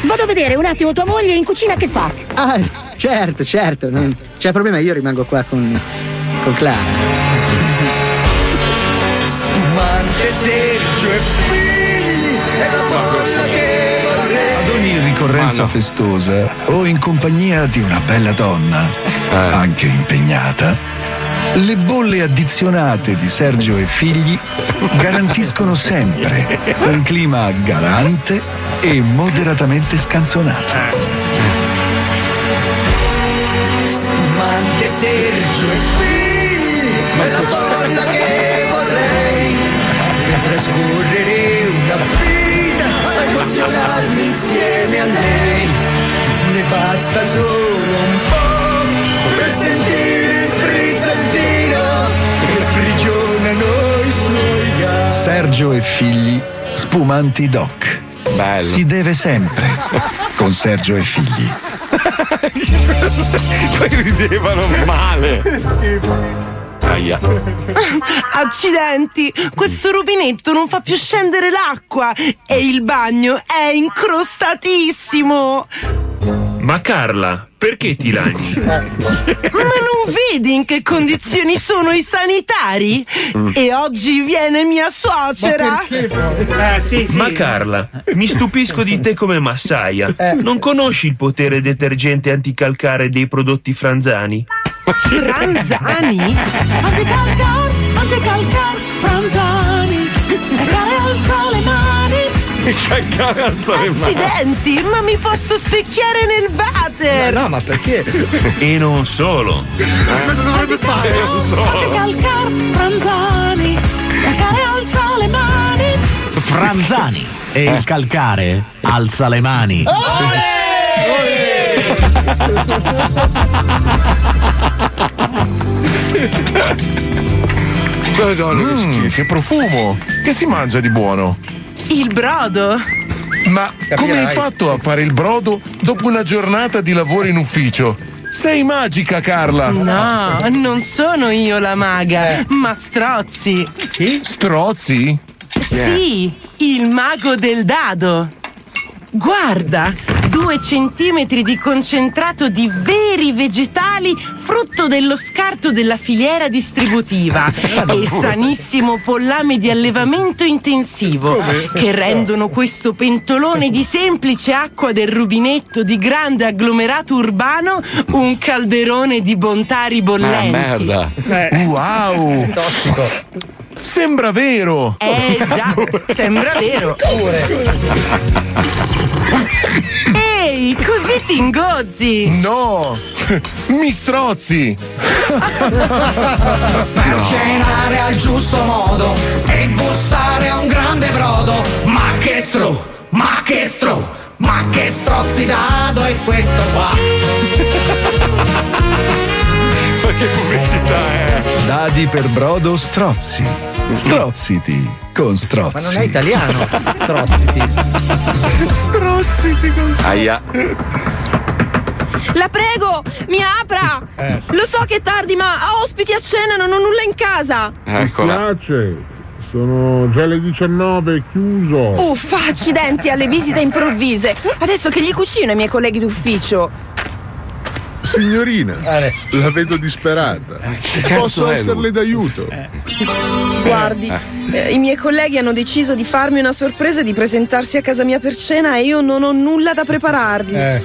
vado a vedere un attimo tua moglie in cucina che fa. Ah, certo, certo. Non c'è problema, io rimango qua con, con Clara. Spumante Sergio e figli è la bolla che vorrei Ad ogni ricorrenza festosa o in compagnia di una bella donna, anche impegnata, le bolle addizionate di Sergio e figli garantiscono sempre un clima galante e moderatamente scanzonato. Spumante Sergio e figli è la bolla che vorrei. Per trascorrere una vita a emozionarmi insieme a lei. Ne basta solo un po' Sergio e figli, spumanti doc. Si deve sempre con Sergio e figli. [laughs] Poi ridevano male. Aia. Accidenti, questo rubinetto non fa più scendere l'acqua e il bagno è incrostatissimo. Ma Carla, perché ti lagni? Ma non vedi in che condizioni sono i sanitari? E oggi viene mia suocera. Eh, Ma Carla, mi stupisco di te come massaia. Non conosci il potere detergente anticalcare dei prodotti franzani? Franzani? Anticalcar, anticalcar, Calcare alza le mani. Accidenti, ma mi posso specchiare nel water. No, ma perché? E non solo. Cosa dovrebbe fare? Anticalcar, Franzani. Calcare alza le mani. Franzani e il calcare alza le mani. Madonna, che schifo, che profumo! Che si mangia di buono? Il brodo. Ma come hai fatto a fare il brodo dopo una giornata di lavoro in ufficio? Sei magica, Carla! No, non sono io la maga, ma Strozzi. Strozzi? Sì, il mago del dado. Guarda, due centimetri di concentrato di veri vegetali frutto dello scarto della filiera distributiva [laughs] e sanissimo pollame di allevamento intensivo che rendono questo pentolone di semplice acqua del rubinetto di grande agglomerato urbano un calderone di bontà ribollenti. Wow! Sembra vero! Eh già, sembra vero. Ehi, così ti ingozzi! No! Mi strozzi! Per cenare al giusto modo e gustare a un grande brodo. Ma che stro, ma che stro, ma che strozzi dado è questo qua. Che pubblicità è? Dadi per brodo strozzi. Strozziti con strozzi. Ma non è italiano. Strozziti. Strozziti con Aia. La prego, mi apra! Eh, Lo so che è tardi, ma ho ospiti a cena, non ho nulla in casa. Eccola. piace, sono già le 19, chiuso. Uffa, accidenti alle visite improvvise. Adesso che gli cucino ai miei colleghi d'ufficio. Signorina, la vedo disperata. cazzo Posso esserle d'aiuto? Guardi, eh, i miei colleghi hanno deciso di farmi una sorpresa e di presentarsi a casa mia per cena e io non ho nulla da preparargli. Eh,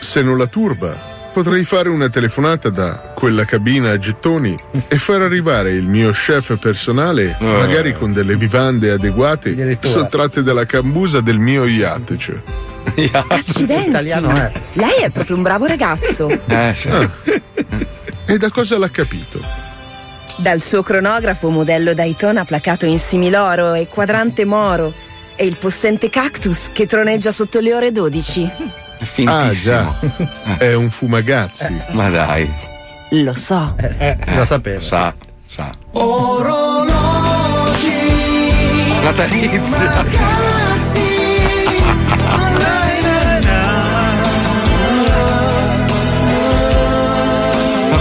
Se non la turba, potrei fare una telefonata da quella cabina a gettoni e far arrivare il mio chef personale, magari con delle vivande adeguate, sottratte dalla cambusa del mio yacht. [laughs] Cioè. Accidenti. Lei è proprio un bravo ragazzo. Eh, sì. E da cosa l'ha capito? Dal suo cronografo modello Daytona placato in similoro e quadrante moro e il possente cactus che troneggia sotto le ore 12. Ah già, è un fumagazzi. Ma dai. Lo so. lo sapevo. Sa, sa. Orologi. Natalizia.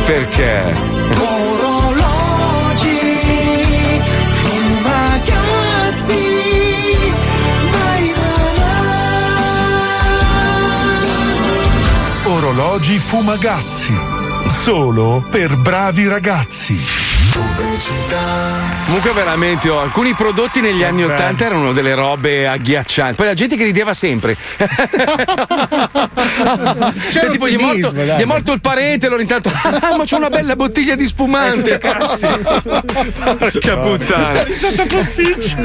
Perché? Orologi. Fumagazzi. Vai, Orologi Fumagazzi. Solo per bravi ragazzi. Comunque veramente oh, alcuni prodotti negli anni bello. Ottanta erano delle robe agghiaccianti. Poi la gente che rideva sempre. [laughs] cioè, tipo, gli è, morto, gli è morto il parente, allora intanto. Ah, ma c'è una bella bottiglia di spumante. cazzi. Porca puttana.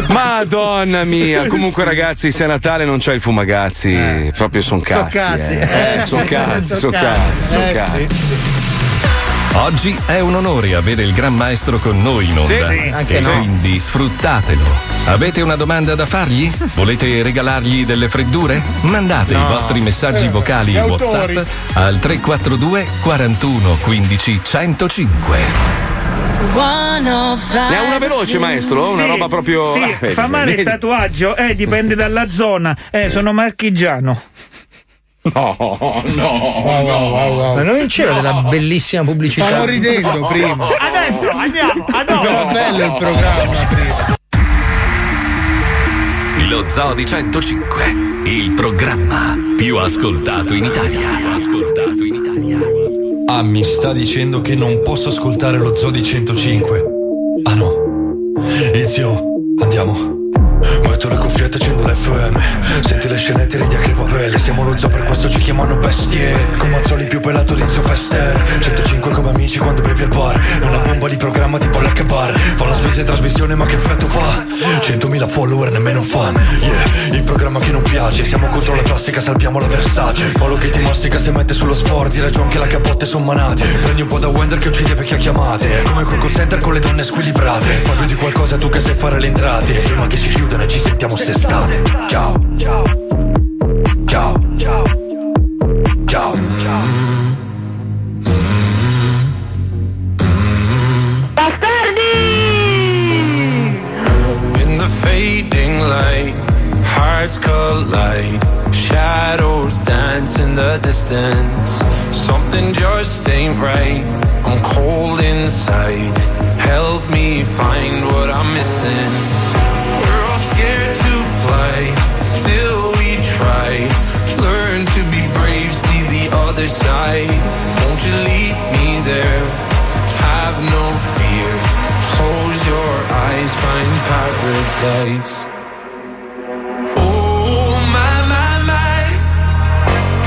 Madonna mia. Comunque, ragazzi, se a Natale non c'è il fumagazzi, proprio son Son cazzi. cazzi, eh. eh. Son cazzi, son Son cazzi, son eh, cazzi. sì. Oggi è un onore avere il Gran Maestro con noi in onda. Sì, sì, anche e no. quindi sfruttatelo. Avete una domanda da fargli? Volete regalargli delle freddure? Mandate No. i vostri messaggi Eh, vocali gli WhatsApp al 342 41 15 105. Ne ha una veloce, maestro? Una Sì, roba proprio. Sì, Ah, vedi, fa male il tatuaggio, eh, dipende dalla zona. Eh, sono marchigiano. No, no, Ma non c'era della bellissima pubblicità. Stavo ridendo prima. Adesso andiamo, andiamo. Era bello il programma prima. Lo Zoo di 105, il programma più ascoltato in Italia. Ascoltato in Italia. Ah, mi sta dicendo che non posso ascoltare lo Zoo di 105. Ah no. Izio, andiamo. Metto le cuffiette, accendo l'FM Senti le scenette, ridi a crepapelle Siamo lo zoo, per questo ci chiamano bestie. Con Mazzoli più pelato di Zio Fester 105 come amici quando bevi al bar. Una bomba di programma tipo Black Bar. Fa la spesa in trasmissione ma che effetto fa? 100.000 follower, nemmeno fan. Yeah, il programma che non piace. Siamo contro la plastica, salviamo la Versace. Paolo che ti mastica se mette sullo sport. Di ragione che la capotte son manate. Prendi un po' da Wender che uccide vecchie chiamate. È come quel call center con le donne squilibrate. Fallo di qualcosa tu che sai fare le entrate. Prima che ci chiudano ci sentiamo st'estate Ciao Ciao Ciao Ciao Ciao In the fading light, hearts collide. Shadows dance in the distance. Something just ain't right. I'm cold inside. Help me find what I'm missing. Still we try. Learn to be brave. See the other side. Won't you lead me there? Have no fear. Close your eyes. Find paradise. Oh my my my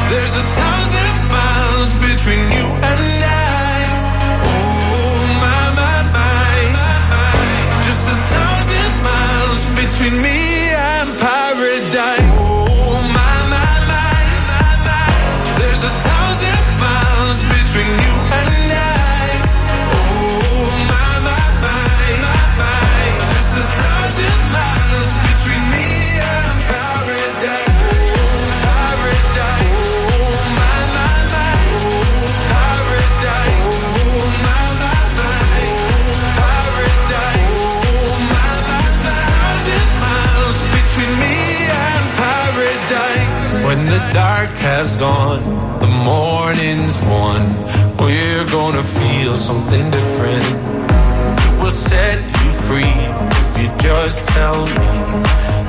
There's a thousand miles between you and I between me the dark has gone the morning's won We're gonna feel something different We'll set you free if you just tell me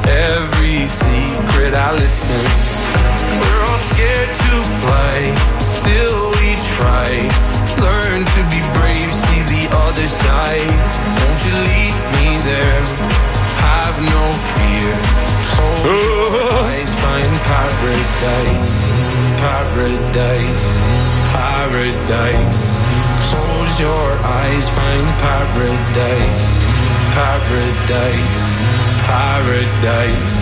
every secret I listen. We're all scared to fly, still we try. Learn to be brave, see the other side. Won't you lead me there? Have no fear. Eyes, find paradise, paradise, paradise. Close your eyes, find paradise, paradise, paradise.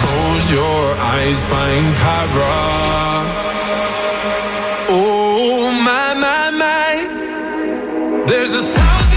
Close your eyes, find para. Oh my my my, there's a thousand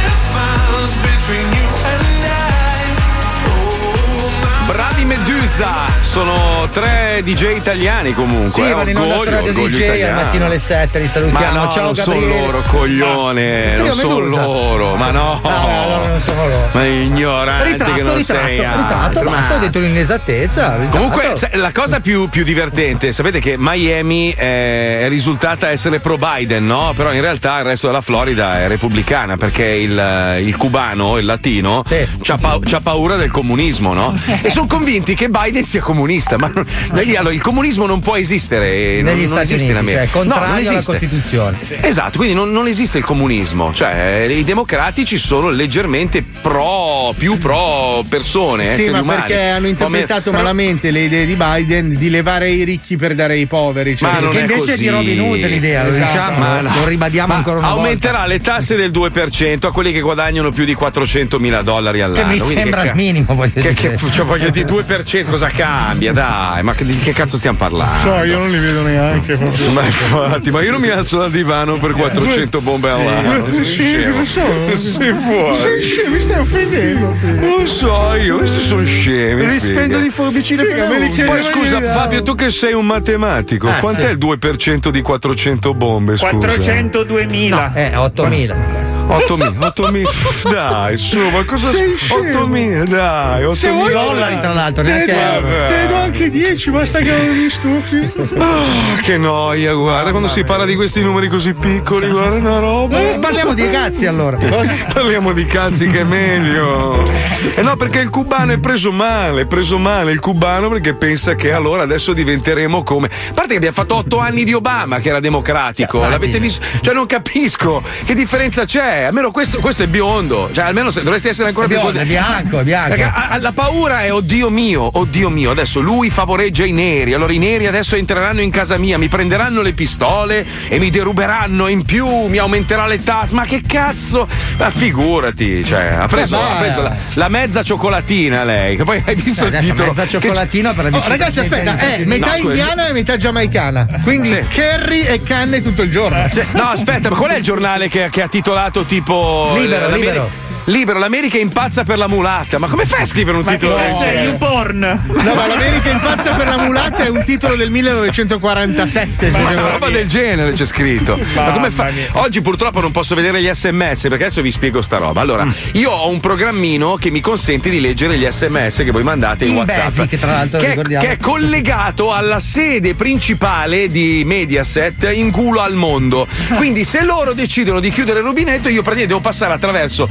Bravi Medusa! Sono tre DJ italiani comunque. Sì, eh, vanno in onda su Radio DJ al mattino alle 7, li Ma salutiamo. no, Ciao non sono loro, coglione, Io non sono loro, ma no. Ah, allora non sono loro. Ma ignorante Ritratto, che non ritratto, sei ritratto, altro, ma- detto un'inesattezza. ritratto. Comunque, la cosa più, più divertente, sapete che Miami è, è risultata essere pro Biden, no? Però in realtà il resto della Florida è repubblicana perché il, il cubano, il latino, c'ha, pa- c'ha paura del comunismo, no? [laughs] E sono convinti che Biden sia comunista, ma non- allora, il comunismo non può esistere non- Negli non, Stati esiste in Uniti, America. cioè, No, contrario non alla esiste. Costituzione. Esatto, quindi non, non esiste il comunismo, cioè eh, i democratici sono leggermente pro, più pro persone, Sì, esseri ma umani. perché hanno interpretato però- malamente le idee di Biden di levare i ricchi per dare ai poveri. Cioè Ma non che è invece così. è di Robin Hood l'idea, lo Esatto. diciamo, Ma no. lo ribadiamo Ma ancora una aumenterà le tasse del 2% a quelli che guadagnano più di 400 mila dollari all'anno. Che mi Quindi sembra che il minimo, voglio che, dire. Che, cioè, voglio dire, 2% cosa cambia? Dai, ma di che cazzo stiamo parlando? So, io non li vedo neanche. Ma infatti, ma io non mi alzo dal divano per 400 bombe all'anno. Sì, Scemo. cosa sono? Sei fuori. Sei scemo, mi stai offendendo. Lo so io, questi sono scemi. Li figa. spendo di forbicine per me li Poi scusa, io. Fabio, tu che sei un matematico, Eh, quant'è sì. il 2% di 400 bombe? Scusa? 402.000. Eh, 8000. 8.000, 8.000, dai, su, ma cosa Sei scemo. 8.000, dai, 8.000 Se vuoi- dollari, tra l'altro, neanche euro. Te ne do anche 10, basta che non mi stufi. Ah, che noia, guarda, quando si parla di questi numeri così piccoli, guarda una roba. Eh, parliamo di cazzi allora. [laughs] Parliamo di cazzi che è meglio. Eh no, perché il cubano è preso male, è preso male il cubano perché pensa che allora adesso diventeremo come. A parte che abbiamo fatto otto anni di Obama che era democratico. L'avete visto? Cioè, non capisco che differenza c'è. Almeno questo, questo è biondo. Cioè, almeno se- dovresti essere ancora È più biondo, è bianco, è bianco. Perché ha- ha- la paura è oddio mio, oddio mio, adesso lui favoreggia i neri, allora i neri adesso entreranno in casa mia, mi prenderanno le pistole e mi deruberanno in più, mi aumenterà le tasse, ma che cazzo? Ma figurati, cioè, ha preso, Vabbè. ha preso la, la mezza cioccolatina lei, che poi hai visto il titolo. mezza che- cioccolatino per la Oh, ragazzi, aspetta, è metà No, indiana e metà giamaicana. Quindi Sì. curry e canne tutto il giorno. No, aspetta, ma qual è il giornale che, che ha titolato tipo. Libero, l'Ameri- libero. Libero, l'America impazza per la mulatta. Ma come fai a scrivere un Ma titolo del cazzo è? YouPorn? No, ma l'America impazza per la mulatta è un titolo del 1947. Ma una roba del genere c'è scritto. Ma come fa? mia. Oggi purtroppo non posso vedere gli sms perché adesso vi spiego sta roba. Allora, Mm. io ho un programmino che mi consente di leggere gli sms che voi mandate in, In WhatsApp. Basic, tra l'altro, che, ricordiamo. che è collegato alla sede principale di Mediaset in culo al mondo. Quindi, se loro decidono di chiudere il rubinetto, io praticamente devo passare attraverso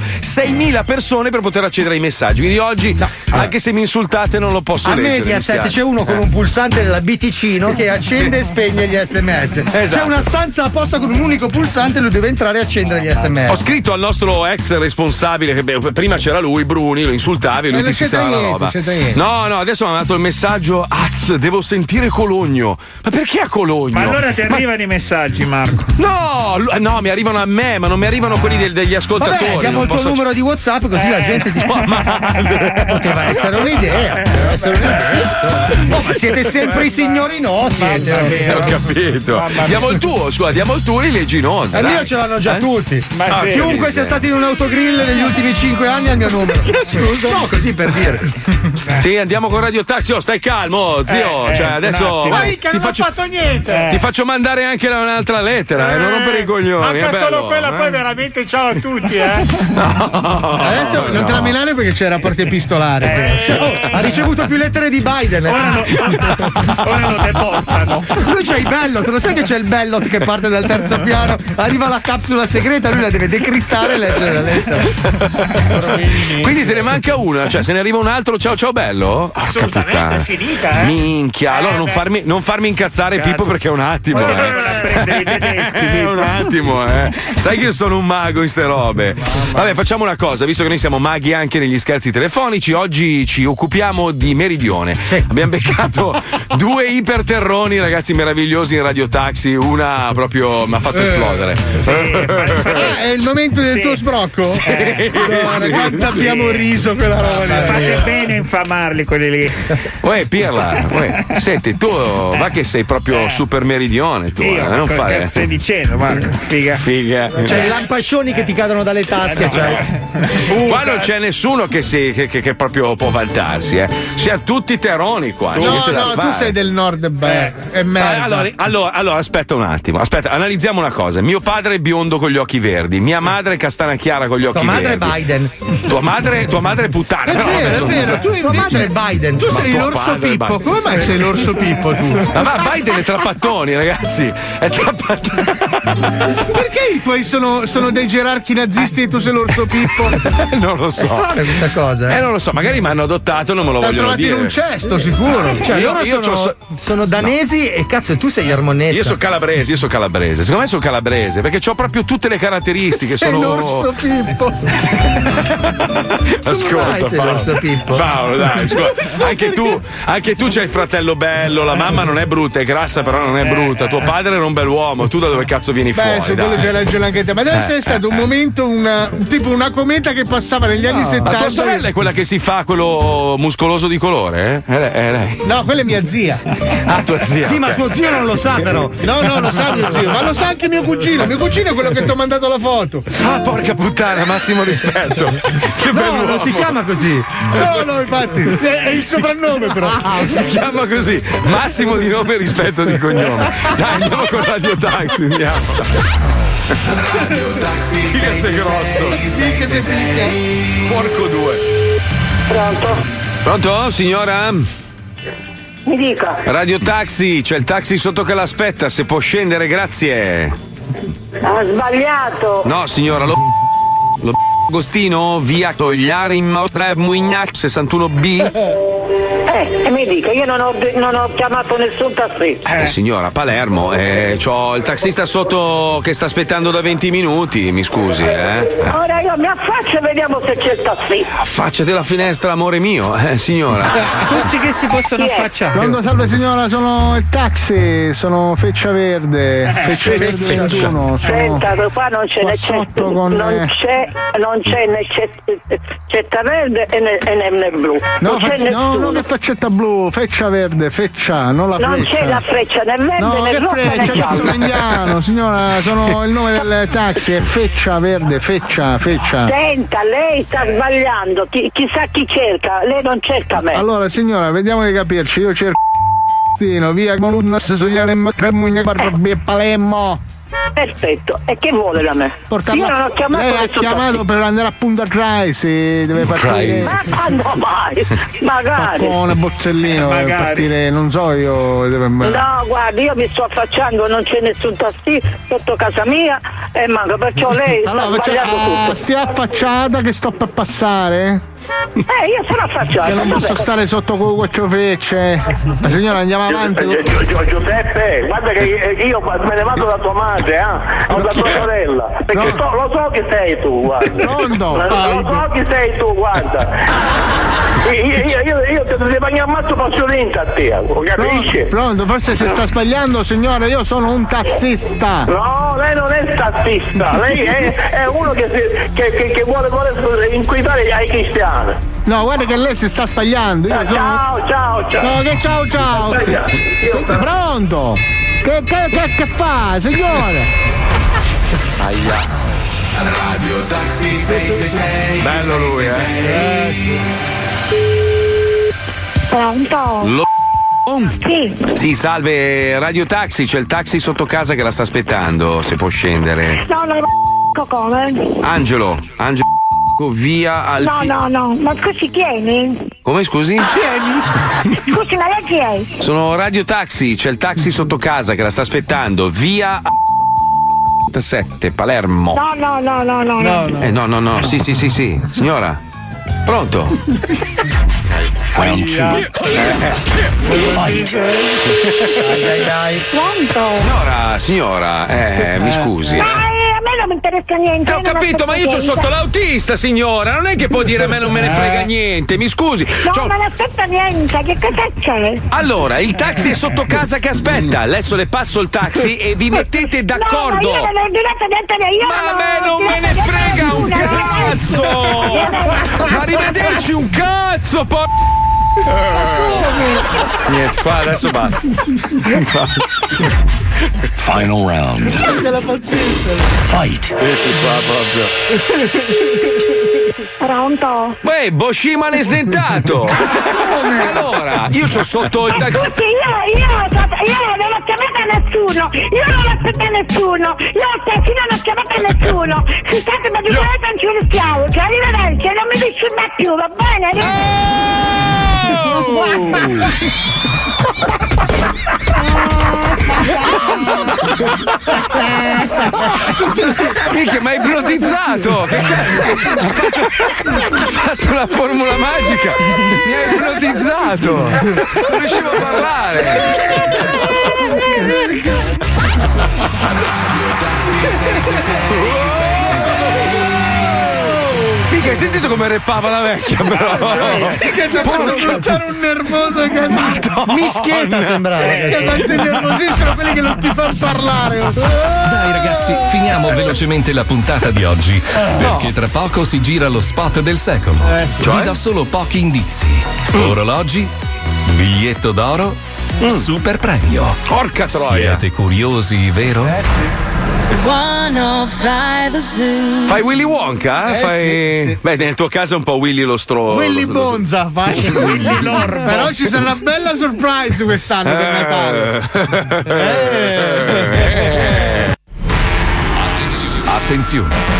6.000 persone per poter accedere ai messaggi. Quindi oggi, anche se mi insultate, non lo posso A leggere. mi Mediaset c'è uno con un pulsante della BTcino che accende Sì. e spegne gli sms. C'è Esatto. una stanza apposta con un unico pulsante e lui deve entrare e accendere gli sms. Ho scritto al nostro ex responsabile, che beh, prima c'era lui, Bruni, lo insultavi, lui Eh, ti si la roba. No, no, adesso mi ha mandato il messaggio, Az, devo sentire Cologno. Ma perché a Cologno? Ma allora ti arrivano i messaggi, Marco. No, no, mi arrivano a me, ma non mi arrivano quelli del- degli ascoltatori. Vabbè, diamo il tuo posso- numero di WhatsApp così la gente ti [laughs] Poteva essere un'idea. Poteva essere un'idea. Oh, ma siete sempre i signori no, siete. Eh, Ho capito. Diamo il tuo, scusa, diamo il tuo e leggi in onda. Il dai. mio ce l'hanno già Eh? tutti. Ma Ah, Chiunque sia stato in un autogrill negli ultimi 5 anni ha il mio numero. Scusa. No, così per dire. Sì, andiamo con Radio Taxi. Oh, stai calmo, zio. Eh, eh, cioè, adesso. vai, Mica, ti non ho faccio, fatto niente. Ti faccio mandare anche un'altra lettera, eh, non rompere i coglioni. Bello, solo quella, eh. poi veramente ciao a tutti, eh. [laughs] Adesso non te la menare perché c'è rapporti epistolari. Cioè, oh, ha ricevuto più lettere di Biden. Ora lo deportano. Lui c'è il bellot, lo sai che c'è il bellot che parte dal terzo piano, arriva la capsula segreta, lui la deve decrittare e leggere la lettera. Quindi te ne manca una, cioè se ne arriva un altro, ciao ciao bello? Porca Assolutamente, puttana. è finita, eh. Minchia, allora Eh, non farmi, non farmi incazzare Cazzo. Pippo perché è un attimo. Eh. i tedeschi, [laughs] Eh, Pippo. un attimo, eh. Sai che io sono un mago in ste robe. Vabbè, facciamo una cosa, visto che noi siamo maghi anche negli scherzi telefonici, oggi ci occupiamo di Meridione. Abbiamo beccato [laughs] due iperterroni, ragazzi meravigliosi in Radio Taxi, una proprio mi ha fatto Eh, esplodere. [laughs] Ah, è il momento del tuo sbrocco? Eh, Madonna, sì, quanto sì. abbiamo riso quella roba lì. Fate bene a infamarli quelli lì. [laughs] Uè, Pirla, uè, senti, tu va che sei proprio super meridione, tu, Io, eh, non fare. cazzo stai dicendo, Marco? Figa. Figa. C'è i lampascioni che ti cadono dalle tasche. Cioè. Qua non c'è nessuno che, si, che, che- che proprio può vantarsi, eh. Siamo tutti terroni qua. No, no, tu sei del nord, beh. Eh, Allora, allora, allora, aspetta un attimo, aspetta, analizziamo una cosa. Mio padre è biondo con gli occhi verdi, mia madre è castana chiara con gli occhi Tua madre è verdi. Biden. Tua madre, tua madre è puttana. È vero, vabbè, è sono- vero, tu Tua madre invece è Biden. Tu Ma sei l'orso Pippo, come mai sei l'orso Pippo tu? Ma va, Biden è tra pattoni, ragazzi. È tra Perché i tuoi sono, sono dei gerarchi nazisti e tu sei l'orso Pippo? Non lo so. È strana questa cosa. Eh, non lo so, magari mi hanno adottato non me lo L'ha vogliono trovato dire. in un cesto, sicuro. Cioè, Io- loro io sono, so- sono danesi e cazzo, tu sei armonese. Io sono calabrese, io sono calabrese. Secondo me sono calabrese perché ho proprio tutte le caratteristiche. sei sono l'orso Pippo. [laughs] Ascolta, Paolo. l'orso Pippo? Paolo, dai, [laughs] scusa. Anche tu, anche tu c'hai il fratello bello, la mamma non è brutta, è grassa, però non è brutta. Tuo padre era un bell'uomo, tu da dove cazzo vieni Beh, fuori? su quello c'è ragione anche te. Ma deve Eh, essere stato eh, un momento, una, tipo una cometa che passava negli anni Ma 70. tua sorella è quella che si fa quello muscoloso di colore? Eh? È lei- è lei. No, quella è mia zia. Ah, tua zia. Sì, ma ok. suo zio non lo sa, però. No, no, lo sa mio zio, ma lo sa anche mio cugino. Mio cugino è quello che ti ho mandato la foto. Ah, porca puttana, massimo rispetto. Che No, bell'uomo. non si chiama così. No, no, infatti, è, è il soprannome però. Si chiama così, massimo di nome e rispetto di cognome. Dai, andiamo con Radio Taxi, andiamo. Radio Taxi. Figa sei grosso. Sì, che sei figa. Porco due. Pronto? Pronto, signora? Mi dica. Radio Taxi, c'è il taxi sotto che l'aspetta, se può scendere, grazie. Ha sbagliato. No, signora, lo. Lo. Agostino, via Togliare in Motre Muignac 61B. [laughs] Eh, e mi dica, io non ho, non ho chiamato nessun tassista. Eh, signora, Palermo, eh, c'ho il taxista sotto che sta aspettando da 20 minuti, mi scusi, eh. Ora io mi affaccio e vediamo se c'è il tassista. Affacciati la finestra, amore mio, eh, signora. Tutti che si possono Chi è? affacciare. Pronto, salve signora, sono il taxi, sono Feccia Verde. Feccia Verde Feccia. 21. Sono... Senta, qua non c'è con, non eh, c'è, non c'è c'etta verde e né, e né- blu. No, non c'è fac- no, nessuno. no, che faccetta blu, feccia verde, feccia, non la Non freccia. c'è la freccia né verde No, né che rossa né freccia, che sono indiano, signora, sono il nome del taxi, è feccia verde, feccia, feccia. Senta, lei sta sbagliando, chi- chissà chi cerca, lei non cerca me. Allora, signora, vediamo di capirci. Io cerco. Via con una sessugliare e Palermo. Perfetto, e che vuole da me? Portarla- Io non ho chiamato Lei ha chiamato per andare a Punta Traisi, deve partire. Ma quando mai? [laughs] Magari. Faccone, bozzellino, Magari. partire, non so io. Deve... No, guardi, io mi sto affacciando, non c'è nessun tassì sotto casa mia e manco, perciò lei sta Allora, faccia- sbagliando ah, tutto. si è affacciata che sto per passare? Eh, io sono affacciata. Che non posso vabbè. stare sotto con quattro frecce. Ma signora andiamo avanti. Gio- Gio- Gio- Giuseppe, guarda che io me ne vado da tua madre, eh? o da tua sorella, perché so- lo so che sei tu, guarda. Pronto? Lo, lo so che sei tu, guarda. Io, io, io, io ti devo pagare un mazzo passionista a te, capisci? Pronto, pronto, forse si sta sbagliando, signore. Io sono un tassista. No, lei non è statista, lei è, è uno che, si- che, che, che vuole, vuole inquietare ai cristiani. No, guarda che lei si sta sbagliando. Io Ah, sono... ciao, ciao, ciao. No, che ciao, ciao. Sì, pronto? Che, che, che, che fa, signore? Aia. Radio Taxi 666 Bello lui, eh. Pronto? Lo Sì. Sì, salve, Radio Taxi, c'è il taxi sotto casa che la sta aspettando, se può scendere. No, no, ma come? Angelo, Angelo, via al No, fi- no, no, ma scusi, tieni? Come scusi? Scusi, ma lei chi è? Sono Radio Taxi, c'è il taxi sotto casa che la sta aspettando, via 7, Palermo. No, no, no, no, no. no. Eh no, no, no, sì, sì, sì, sì. Signora, pronto? [laughs] Round two. Pronto? Signora, signora, eh, mi scusi. Ma eh, a me non mi interessa niente. Eh, ho capito, ma io c'ho sotto l'autista, signora. Non è che può dire a me non me ne frega niente, mi scusi. No, C'ho- ma non aspetta niente, che cosa c'è? Allora, il taxi è sotto casa che aspetta. Adesso le passo il taxi e vi mettete d'accordo. No, ma io non ho niente, io Ma a me non me ne frega un no. Cazzo! Ma arrivederci un cazzo, por... Niente, qua adesso basta. Final round. Della pazienza. Fight. Questo qua proprio. Pronto? Uè, Boshima sdentato! Allora, io c'ho sotto il taxi. io, io, io chiamato nessuno, io non ho aspettato nessuno, io taxi non ho chiamato nessuno. Scusate, ma di voi non ci rischiamo, cioè arrivederci, non mi disturba più, va bene? [laughs] Minchia, ma hai ipnotizzato! Che cazzo? Ha fatto, ha fatto una formula magica! Mi hai ipnotizzato! Non riuscivo a parlare! Minchia, hai sentito come reppava la vecchia, però? Che ti ha fatto diventare un nervoso cazzo. Mischietta sembrava. Che tanto innervosiscono quelli che non ti fanno parlare. Dai ragazzi, finiamo velocemente la puntata di oggi, perché tra poco si gira lo spot del secolo. Eh, sì. Vi Cioè? do solo pochi indizi. Orologi, biglietto d'oro, super premio. Porca troia. Siete curiosi, vero? Fai Willy Wonka? Eh, Fai... sì, sì. Beh, nel tuo caso è un po' Willy lo stro. Willy Bonza, [laughs] fai. Willy Lorbo. Però ci sarà una bella surprise quest'anno per Natale. Eh. Attenzione! In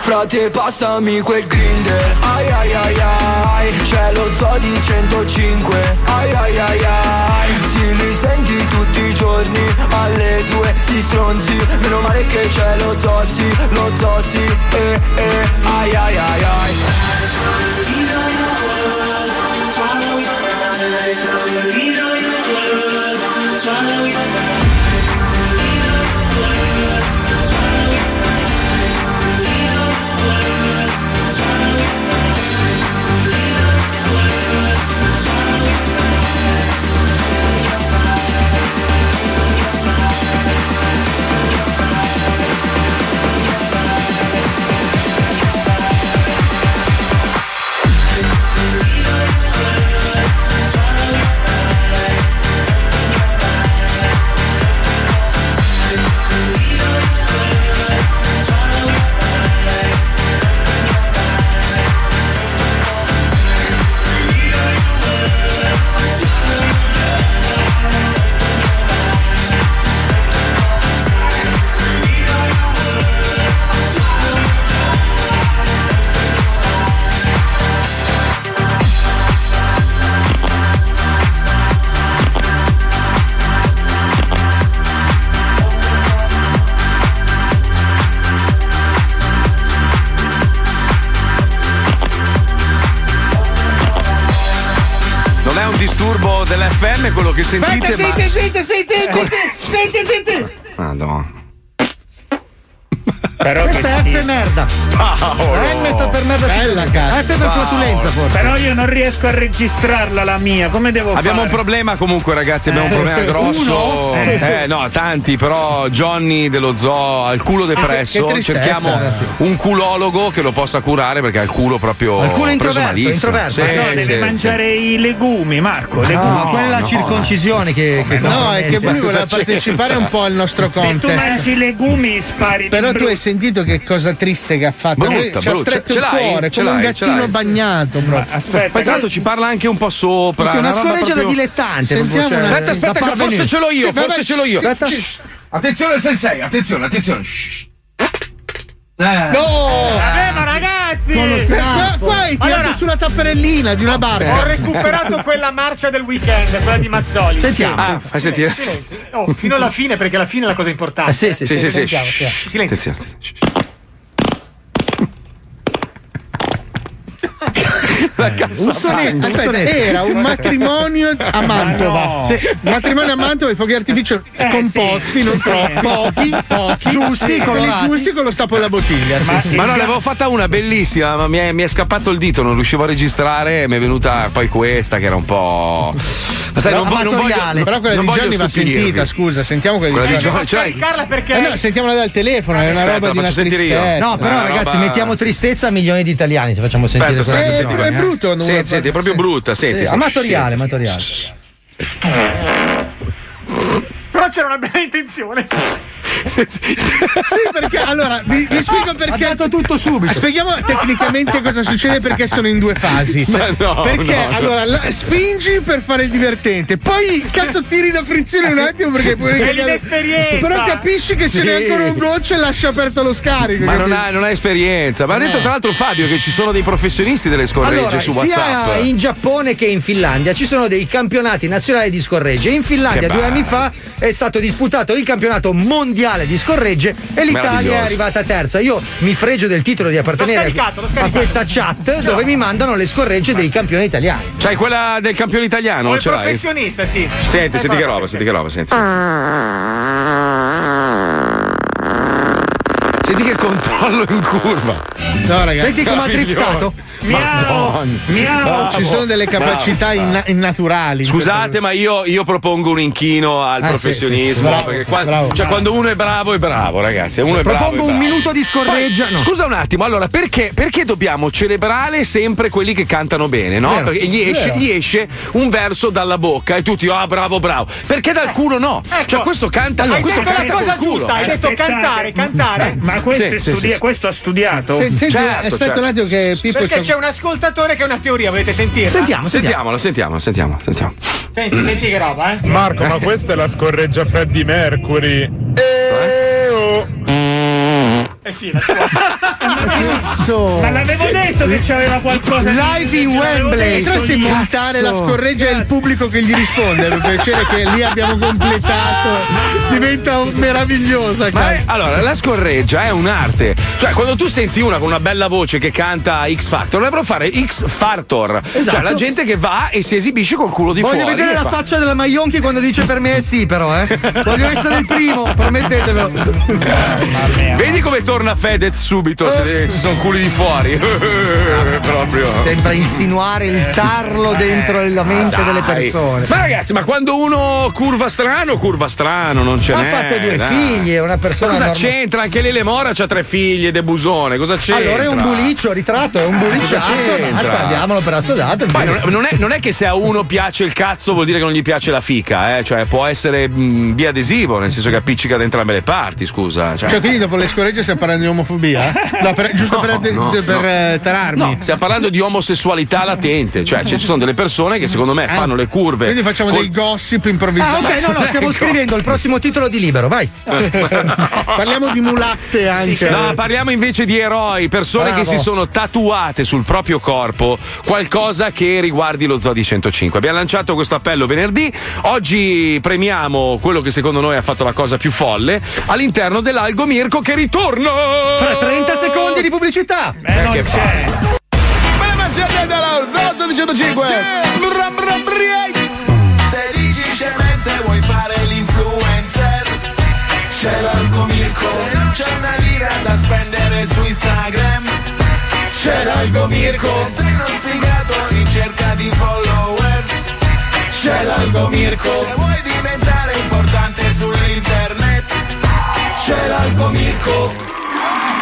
Frate passami quel grinder. Ai ai ai ai C'è lo zoo di 105 Ai ai ai ai Si li senti tutti i giorni. Alle due si stronzi. Meno male che c'è lo zoo sì Lo zoo sì eh eh. Ai ai ai ai. Non quello che sentite, Aspetta, ma. senti, senti, senti, senti, senti, senti. Questa è che F merda. M sta per merda Bella, su cazzo. F per flatulenza forse. Però io non riesco a registrarla la mia, come devo Abbiamo fare? un problema comunque ragazzi, abbiamo un Eh. problema grosso. Uno? Eh no, tanti, però Johnny dello zoo al culo depresso. che tristezza. Cerchiamo un culologo che lo possa curare perché ha il culo proprio Al culo introverso, malissimo. introverso. Sì, No, deve sì, mangiare i legumi, Marco. No, legumi. quella è la no. circoncisione che, che No, è che lui voleva partecipare un po' al nostro Se tu contest. mangi i legumi spari Però tu hai sentito che cosa triste che ha fatto? Brutta, Lui ci ha stretto il cuore, Ce come un gattino bagnato proprio. Aspetta, Poi tra l'altro ci parla anche un po' sopra. Sì, una roba scorreggia da proprio- dilettante. Sentiamo proprio, cioè, Aspetta, aspetta, da forse ce l'ho io, Sì, forse vabbè, ce l'ho io. aspetta. Shh. Attenzione, sensei, attenzione, attenzione. Shh. Eh. No! Vabbè, ma ragazzi! Qua, qua hai tirato Allora, sulla tapparellina di una ho barca. recuperato [laughs] quella marcia del weekend, quella di Mazzoli. Sentiamo. Ah, fai sentire. Silenzio. Oh, fino alla fine, perché alla fine è la cosa importante. Eh, sì, sì, Sì, sì, sì. Shh. sentiamo. Silenzio. Attenzione. La cassa Un sonetto, panca. aspetta, era un matrimonio a Mantova. no. Sì, un matrimonio a Mantova, i fuochi d'artificio composti, sì, non sì. troppi, pochi, pochi, Giusti, quelli colorati. giusti con lo stappo della bottiglia. sì. Ma, Ma no, ne avevo fatta una bellissima, ma mi è, mi è scappato il dito, non riuscivo a registrare mi è venuta poi questa che era un po'. Ma sai, non, vo- non voglio. Però quella non di voglio Gianni va sentita, scusa, sentiamo quella, Quella di di Gianni. Gianni? Caricarla perché. Eh no, sentiamola dal telefono, è una roba di una faccio sentire io. tristezza. No, però Una ragazzi, mettiamo tristezza a milioni di italiani se facciamo sentire Aspetta, quella aspetta, Eh, senti è qua. Brutto, non Senti, senti, è proprio brutta, senti. Sì, senti. amatoriale, amatoriale. Però c'era una bella intenzione. Sì, perché allora vi, vi spiego perché. Ha dato tutto subito. Spieghiamo tecnicamente cosa succede perché sono in due fasi. Ma no, perché no, no. allora la- spingi per fare il divertente, poi cazzo tiri la frizione un attimo perché poi È l'inesperienza. Però capisci che ce n'è Sì. ancora un goccio e lascia aperto lo scarico. Ma non ha, non ha esperienza. Ma ha detto tra l'altro Fabio che ci sono dei professionisti delle scorregge Allora, su sia WhatsApp. in Giappone che in Finlandia ci sono dei campionati nazionali di scorregge. In Finlandia due anni fa è stato disputato il campionato mondiale di scorregge e l'Italia è arrivata terza. Io mi fregio del titolo di appartenere scaricato, l'ho a questa chat dove mi mandano le scorregge dei campioni italiani. C'hai quella del campione italiano? O il Ce l'hai? professionista, sì. Senti, Eh, senti che roba, senti che roba, senti. Senti, Senti che controllo in curva. No, ragazzi. Senti come ha driftato. Miau! Miau! Ci sono delle capacità inna- innaturali. Scusate, ma io, io propongo un inchino al Eh, sì, professionismo. sì, sì. Bravo, perché sì, qua- bravo. cioè, quando uno è bravo, è bravo, ragazzi. Uno è bravo. Propongo è un bravo. minuto di scorreggia. Poi, no. Scusa un attimo, allora perché, perché dobbiamo celebrare sempre quelli che cantano bene, no? Vero, Perché gli esce, gli esce un verso dalla bocca e tutti, ah, bravo, bravo. Perché dal culo no? Cioè, questo canta, Hai questo detto la canta cosa giusta, hai detto Aspettate. cantare, cantare. Ma questo, Sì, è sì, studi- sì. questo ha studiato? Se- senti, Certo, aspetta certo. un attimo che Pippo Perché c'è un ascoltatore che ha una teoria, volete sentirla? Sentiamo, sentiamo. Sentiamolo, sentiamo, sentiamo, sentiamo. Senti, senti che roba, eh. Marco, ma questa è la scorreggia Freddie Mercury. Eh. Eh sì, la. Cazzo. Ma l'avevo detto che c'aveva qualcosa Live in l'avevo Wembley. Potresti montare la scorreggia e il pubblico che gli risponde. Per piacere che lì abbiamo completato. diventa meravigliosa. Ma è- allora, la scorreggia è un'arte. Cioè, quando tu senti una con una bella voce che canta X Factor, dovrebbero fare X Fartor. Esatto. Cioè, la gente che va e si esibisce col culo di Voglio fuori. vedere e la fa- faccia della Maionchi quando dice per me è sì, però, eh. [laughs] Voglio essere il primo, promettetevelo. Vedi come torna Fedez subito se ci sono culi di fuori. [laughs] Proprio. Sembra insinuare il tarlo dentro la mente Dai. delle persone. Ma ragazzi, ma quando uno curva strano, curva strano, non ce Ha n'è. fatto due dai. figli, una persona Ma cosa norma- c'entra? Anche Lele Mora c'ha tre figlie, De Busone, cosa c'entra? Allora è un buliccio, ritratto, è un bulicciazzo, c'entra? basta, diamolo per assodato. Poi non, non è, non è che se a uno piace il cazzo vuol dire che non gli piace la fica, eh? cioè può essere mh, biadesivo, nel senso che appiccica da entrambe le parti, scusa. Cioè. Cioè, quindi dopo le scoregge stiamo parlando di omofobia? [laughs] No, per- giusto No, per, no, per, no. eh, tararmi. No, stiamo parlando di omosessualità latente, cioè ci sono delle persone che secondo me Ah, fanno le curve. Quindi facciamo col- dei gossip improvvisati. Ah, ok, no, no, stiamo [laughs] scrivendo il prossimo titolo di libero, vai. [laughs] Parliamo di mulatte anche. No, parliamo invece di eroi, persone Bravo. che si sono tatuate sul proprio corpo qualcosa che riguardi lo Zodi 105. Abbiamo lanciato questo appello venerdì, oggi premiamo quello che secondo noi ha fatto la cosa più folle all'interno dell'Algo Mirko che ritorna! Fra 30 secondi di pubblicità. Eh, non c'è. 105. Bra, bra, break. Se dici scemenze vuoi fare l'influencer. C'è l'Alco Mirko. Se non c'è una lira da spendere su Instagram. C'è l'Alco Mirko. Se sei uno sfigato in cerca di follower C'è l'Alco Mirko. Se vuoi diventare importante sull'internet. C'è l'Alco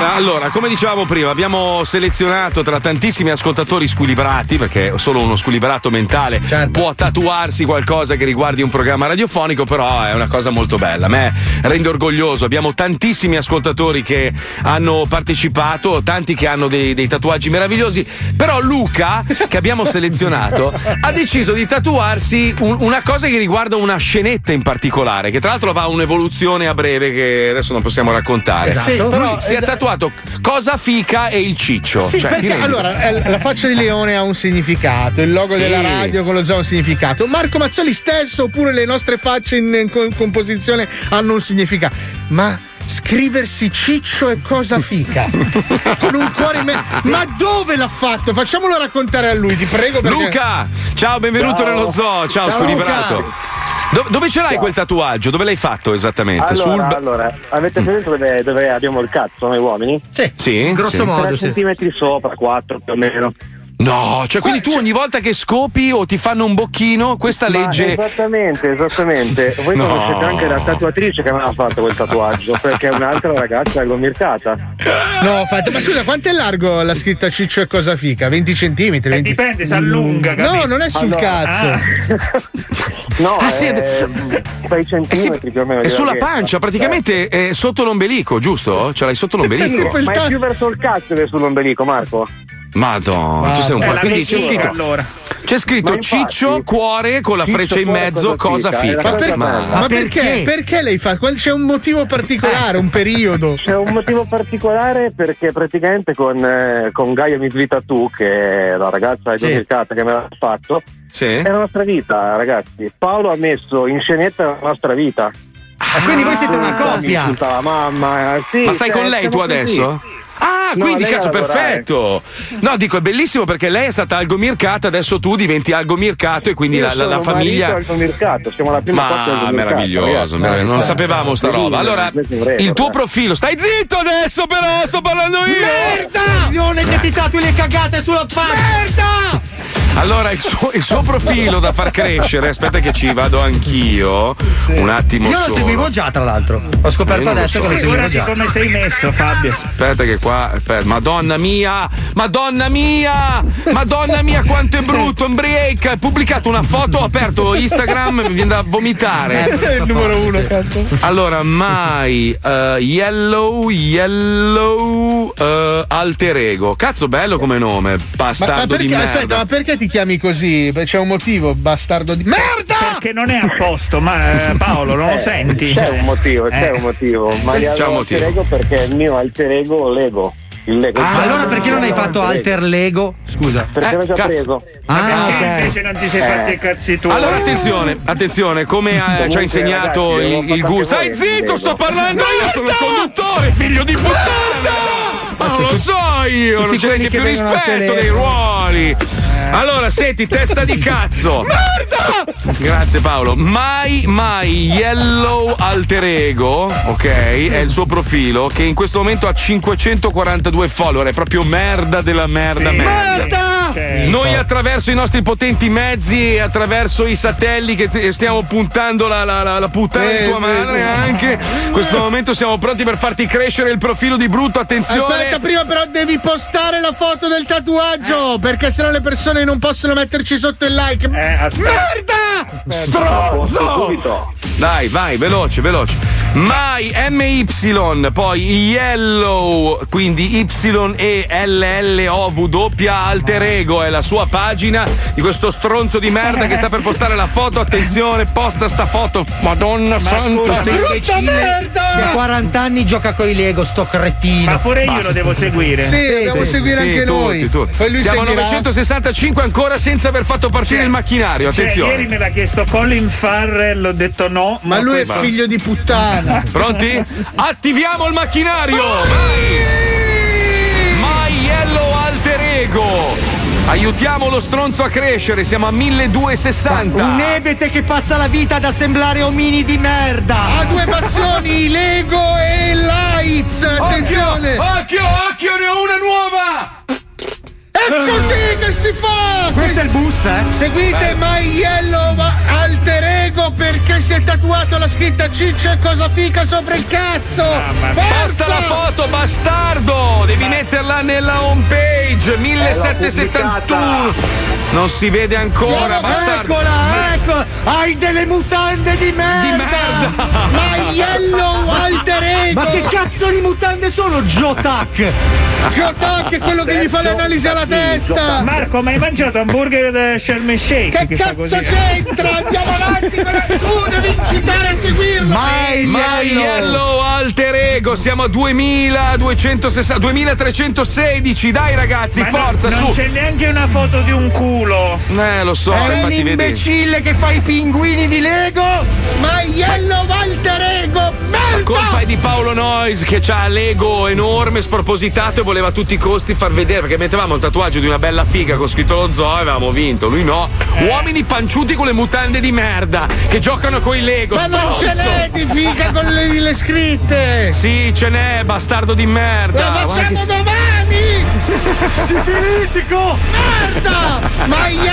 Allora, come dicevamo prima, abbiamo selezionato tra tantissimi ascoltatori squilibrati, perché solo uno squilibrato mentale può tatuarsi qualcosa che riguardi un programma radiofonico, però è una cosa molto bella. A me rende orgoglioso. Abbiamo tantissimi ascoltatori che hanno partecipato, tanti che hanno dei, dei tatuaggi meravigliosi, però Luca, che abbiamo selezionato, ha deciso di tatuarsi un- una cosa che riguarda una scenetta in particolare, che tra l'altro va un'evoluzione a breve che adesso non possiamo raccontare. Esatto. Sì, però- si è tatuato cosa fica e il ciccio. Sì, Cioè, perché allora eh, la faccia di leone ha un significato, il logo Sì. della radio con lo zoo ha un significato. Marco Mazzoli stesso, oppure le nostre facce in, in co- composizione hanno un significato. Ma scriversi ciccio e cosa fica? [laughs] con un cuore in me. Ma dove l'ha fatto? Facciamolo raccontare a lui, ti prego. Perché... Luca, ciao, benvenuto Ciao. nello zoo. Ciao, Ciao, squilibrato. Do- dove ce l'hai quel tatuaggio? Dove l'hai fatto esattamente? Allora, Sul- allora, avete presente dove, dove abbiamo il cazzo noi uomini? Sì, Sì, grosso sì. modo. 3 sì. centimetri sopra, 4 più o meno. No, cioè quindi tu ogni volta che scopi o ti fanno un bocchino, questa Ma legge. Esattamente, esattamente. Voi No. conoscete anche la tatuatrice che aveva fatto quel tatuaggio, perché è un'altra ragazza è gomircata. No, fate, ma scusa, quanto è largo la scritta ciccio e cosa fica? 20 centimetri? 20... dipende, si allunga, No, capito? non è sul Allora, cazzo. ah. No, Ah, sì, è 6 centimetri più o meno. È sulla larghezza. pancia, praticamente è sotto l'ombelico, giusto? Ce l'hai sotto [laughs] l'ombelico. Ma è più verso il cazzo che sull'ombelico, Marco. Madonna, tu sei un Eh, po'. Quindi c'è scritto. allora. C'è scritto infatti- ciccio, cuore con la freccia in mezzo, cosa cosa fica? Ma per- Ma- Ma perché? Perché lei fa? C'è un motivo particolare, un periodo? C'è un motivo particolare perché praticamente con, eh, con Gaia Misli Tattoo, che è la ragazza Sì. che me l'ha fatto, Sì. è la nostra vita, ragazzi. Paolo ha messo in scenetta la nostra vita. Ah, quindi voi siete una coppia. Insulta la mamma, eh, sì, Ma stai cioè, con lei tu siamo così. Ah, No, quindi cazzo, perfetto. No, dico, è bellissimo perché lei è stata algomircata, adesso tu diventi algomircato e quindi Io la, la- la famiglia. marito al mercato, siamo la prima Ma meraviglioso, meraviglioso, non Eh, sapevamo sta eh, roba. Allora, record, il tuo eh. profilo, stai zitto adesso, però, sto parlando io. Merda! Leone che ti tatui le cagate sulla faccia! Merda! Allora, il suo, il suo profilo da far crescere, aspetta che ci vado anch'io. Un attimo Io lo solo. seguivo già, tra l'altro. Ho scoperto lo adesso so. che lo seguivo Figurati già. come sei messo, Fabio. Aspetta che qua, aspetta, madonna mia, madonna mia, madonna mia quanto è brutto, un break, ha pubblicato una foto, ho aperto Instagram, mi viene da È vomitare. il numero uno, cazzo. Allora, mai eh, yellow, yellow eh, alter ego. Cazzo bello come nome, Ma, bastardo ma di perché, merda. aspetta, ma perché ti chiami così? Beh, C'è un motivo, bastardo di merda! Perché non è a posto, ma eh, Paolo, non lo Eh, senti? C'è un motivo, c'è eh. un motivo. Ma C'è gli un alter motivo. ego perché il mio alter ego Lego. Il Lego. Ah, allora perché non hai fatto alter Lego? Scusa. Perché l'ho già cazzo. preso. Ah, Perché ok. invece non ti sei Eh. fatti i cazzi tuoi? Allora attenzione, attenzione, come eh, ci ha insegnato ragazzi, il, il gusto. Stai zitto, Lego. sto parlando io, sono il conduttore, figlio di puttana! Ma non lo so io, non c'è neanche che più rispetto dei ruoli. Allora, senti, testa di cazzo. [laughs] Merda! Grazie Paolo. Mai, mai Yellow Alter Ego, ok? È il suo profilo che in questo momento ha 542 follower. È proprio merda della merda, Sì, merda. Sì, Noi attraverso i nostri potenti mezzi attraverso i satelliti che stiamo puntando la, la- la- la puttana Sì, di tua madre sì. anche. In questo momento siamo pronti per farti crescere il profilo di brutto. Attenzione. Aspetta, prima però devi postare la foto del tatuaggio, perché sennò le persone non possono metterci sotto il like. Eh. Merda! Stronzo! Dai, vai, veloce, veloce. Mai MY, poi Yellow, quindi Y E L L O W Alter Ego è la sua pagina di questo stronzo di merda che sta per postare la foto. Attenzione, posta sta foto. Madonna santa. Questo imbecille che a 40 anni gioca con i Lego, sto cretino. Ma pure io Basta. lo devo seguire. Sì, dobbiamo sì, seguire Sì, anche tutti, noi. tutti. Poi lui Siamo a seguirà. 965 ancora senza aver fatto partire Cioè, il macchinario. Cioè, Attenzione. ieri me l'ha chiesto Colin Farrell, ho detto no. Ma lui è questo- figlio di puttana. [laughs] Pronti? Attiviamo il macchinario! Vai! My Yellow Alter Ego! Aiutiamo lo stronzo a crescere, siamo a 1260. Un ebete che passa la vita ad assemblare omini di merda. Ha due passioni, Lego e Lights. Attenzione! Occhio, occhio, ne ho una nuova! È così che si fa! Questo è il boost, eh? Seguite My Yellow Alter Ego perché si è tatuato la scritta Ciccio e cosa fica sopra il cazzo! Posta la foto, bastardo! Devi metterla nella home page 1771. Non si vede ancora, bastardo. Eccola, ecco! Hai delle mutande di merda! merda! My Yellow Alter [laughs] Ego! Ma che cazzo di mutande sono, Jotac? Jotac è quello che gli fa le analisi alla testa! Marco, ma hai mangiato hamburger da Sharm el Sheikh? Che fa cazzo così? c'entra? Andiamo avanti! Tu devi incitare a seguirlo! My My Yellow Alter Ego, siamo a 2260, 2316. Dai ragazzi, Ma no- forza, non su. c'è neanche una foto di un culo. Eh, lo so, È un vedi. imbecille che fa i pinguini di Lego! My Yellow Alter Ego! La Merda! colpa è di Paolo Noyes che ha l'ego enorme, spropositato e voleva a tutti i costi far vedere perché mettevamo il tatuaggio di una bella figa con scritto lo zoo e avevamo vinto. Lui no. Eh. Uomini panciuti con le mutande di merda che giocano con i Lego. Ma non ce stronzo. n'è di figa con le, le scritte! Sì, ce n'è, bastardo di merda. Guarda facciamo domani! [laughs] Sifilitico! Merda! My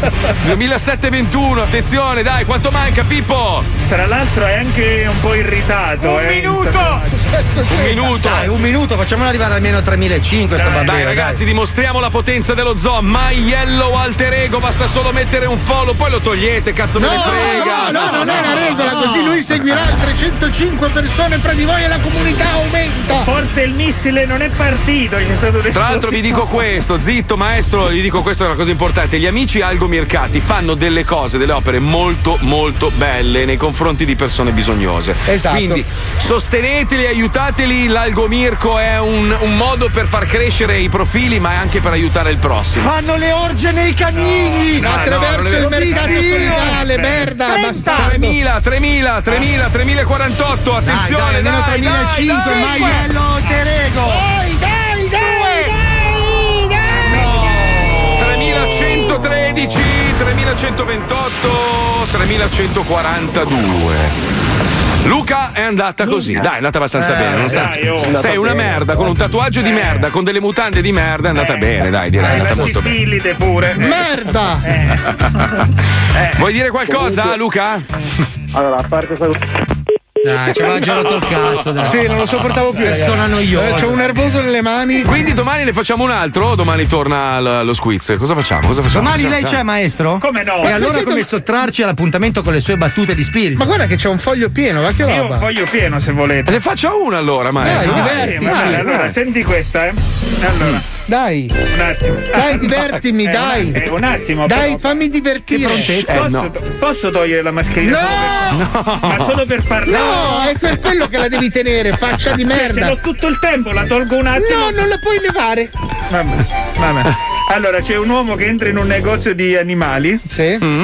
2000 2721, attenzione, dai, quanto manca Pippo? tra l'altro è anche un po' irritato. Un eh, minuto! Un minuto. Dai, un minuto, facciamolo arrivare almeno a 3005 sto bambino. Dai ragazzi, dimostriamo la potenza dello zoo. My Yellow Alter Ego, basta solo mettere un follow, poi lo togliete, cazzo me No, ne frega. no, no, non è una regola così, lui seguirà 305 persone fra di voi e la comunità aumenta! Forse il missile non è partito, c'è stato un Tra l'altro vi dico questo, zitto maestro, gli dico questa è una cosa importante. Gli amici Algo Mircati fanno delle cose, delle opere molto molto belle nei confronti di persone bisognose. Esatto. Quindi sosteneteli, aiutateli, l'Algo Mirko è un, un modo per far crescere i profili, ma è anche per aiutare il prossimo. Fanno le orge nei canini! No, Attraverso no, il mercato solidale, merda, 30. bastardo! 3000, 3000, 3000, 3048, Dai, attenzione, dai, dai, dai, 3005, dai, My Yellow 3113, 3128, 3142. Luca è andata così, dai, è andata abbastanza Eh, bene. nonostante- dai, oh. sei Andata una bene. merda con un tatuaggio di merda, con delle mutande di merda, è andata bene, dai, direi, è Eh, andata molto bene. pure. Eh. Merda! [laughs] Vuoi dire qualcosa, Luca? Allora, a parte salutare. Dai, ci aveva già rotto il cazzo, dai. Sì, non lo sopportavo più. Persona noiosa. Eh, C'ho un nervoso nelle mani. Quindi domani ne facciamo un altro o domani torna l- lo squiz? Cosa facciamo? Cosa facciamo? Domani lei Dai. c'è, maestro? Come no? E allora come sottrarci all'appuntamento con le sue battute di spirito? Ma guarda che c'è un foglio pieno, va che Sì, io roba. voglio pieno se volete. Ne faccia una allora, maestro. Dai, Sì, divertici. va bene, allora dai. senti questa, eh. Allora, Dai. Un attimo. Dai, divertimi, Eh, dai. un, eh, un attimo. Dai, però. fammi divertire. Posso, posso togliere la mascherina? No! Solo per... Ma solo per parlare. No, è per quello che la devi tenere, faccia di Cioè, merda. ce l'ho tutto il tempo, la tolgo un attimo. No, non la puoi levare. Vabbè, vabbè. Allora, c'è un uomo che entra in un negozio di animali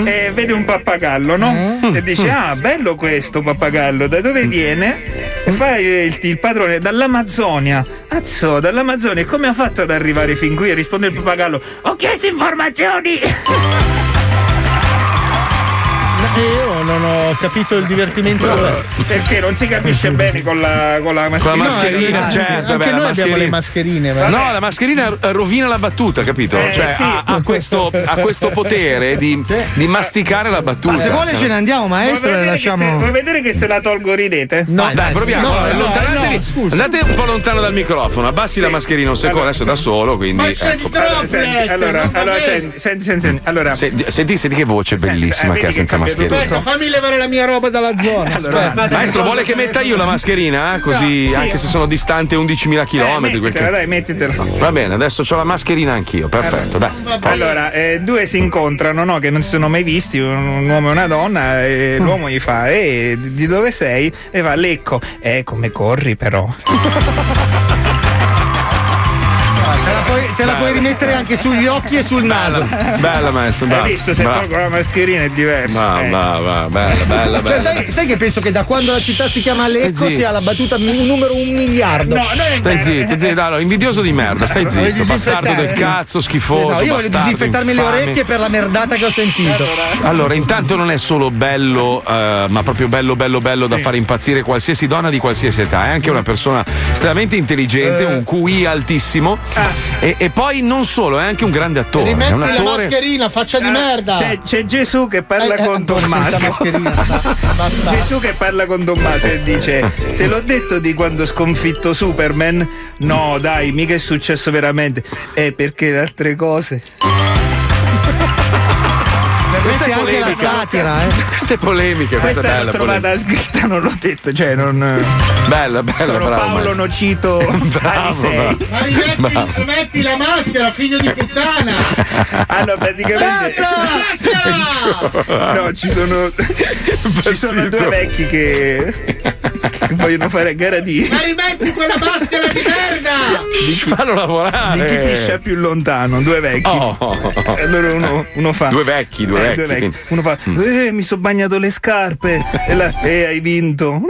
e vede un pappagallo, no? E dice: Ah, bello questo pappagallo, da dove viene? E fa il, il padrone dall'Amazzonia. Azzo, dall'Amazzonia, e come ha fatto ad arrivare fin qui? E risponde il pappagallo: Ho chiesto informazioni! [laughs] Ho capito il divertimento. Perché non si capisce bene con la, con la mascherina. Con la mascherina, No, certo. Anche beh, noi la abbiamo le mascherine. va. No, la mascherina rovina la battuta, capito? Eh, cioè sì. ha, ha questo, ha questo potere di, di masticare la battuta. Ma se vuole ce ne andiamo, maestro, Vuoi e vedere, che se, lasciamo. vuoi vedere che se la tolgo ridete? No, dai, proviamo. No, no, Allontanatevi. no, scusa. andate un po' lontano dal microfono, abbassi la mascherina un secondo, adesso da solo, quindi. Ma ecco. Allora, senti, allora, allora, senti, senti, allora. Senti, senti, senti che voce bellissima eh, che ha senza mascherina. Fammi levare la mia roba dalla zona. Aspetta. Maestro, vuole che metta io la mascherina? eh? Così, Sì. anche se sono distante 11.000 km. Eh, mettitela, dai, mettitela. Va bene, adesso ho la mascherina anch'io, perfetto, dai. Allora, eh, due si incontrano, no? Che non si sono mai visti, un, uomo e una donna, e l'uomo gli fa, eh, di di dove sei? E va, Lecco. Eh, come corri però. [laughs] Te la puoi, te la puoi rimettere anche sugli occhi e sul naso. Bella maestro, bravo. Hai visto, se bravo. tolgo la mascherina è diverso. Va, eh. va, va, bella, bella, Cioè, bella. sai, sai che penso che da quando la città si chiama Lecco sia la battuta numero un miliardo? Stai zitto, zitto, allora, invidioso di merda, stai zitto, bastardo del cazzo, schifoso. No, io voglio disinfettarmi le infame. orecchie per la merdata che ho sentito. Allora, intanto non è solo bello, eh, ma proprio bello, bello, bello da fare impazzire qualsiasi donna di qualsiasi età. È anche una persona estremamente intelligente, un QI altissimo. E, e poi non solo, è anche un grande attore. È un Rimetti la attore. mascherina, faccia di merda. C'è, c'è Gesù che parla Eh, eh, con Tommaso. [laughs] Gesù che parla con Tommaso e dice: Te l'ho detto di quando ho sconfitto Superman? No, dai, mica è successo veramente. Eh, perché le altre cose. Questa è anche la satira, eh. [laughs] Questa è polemica, questa, Questa è l'ho bella. trovata scritta, non l'ho detta, cioè non. Bella, bella, Sono bravo, Paolo. Nocito [laughs] Alisei. Ma rimetti, Bravo. rimetti la maschera, figlio di puttana. [laughs] Allora, praticamente. Maschera! No, ci sono. ci sono due vecchi che. Che [laughs] vogliono fare a gara di. Ma rimetti quella maschera di merda! Ci fanno lavorare. Di chi piscia più lontano, due vecchi. Oh. E allora uno, uno fa. Due vecchi, due Eh, vecchi, quindi. Uno fa. Eh, mi sono bagnato le scarpe. E la. Eh, hai vinto. [laughs]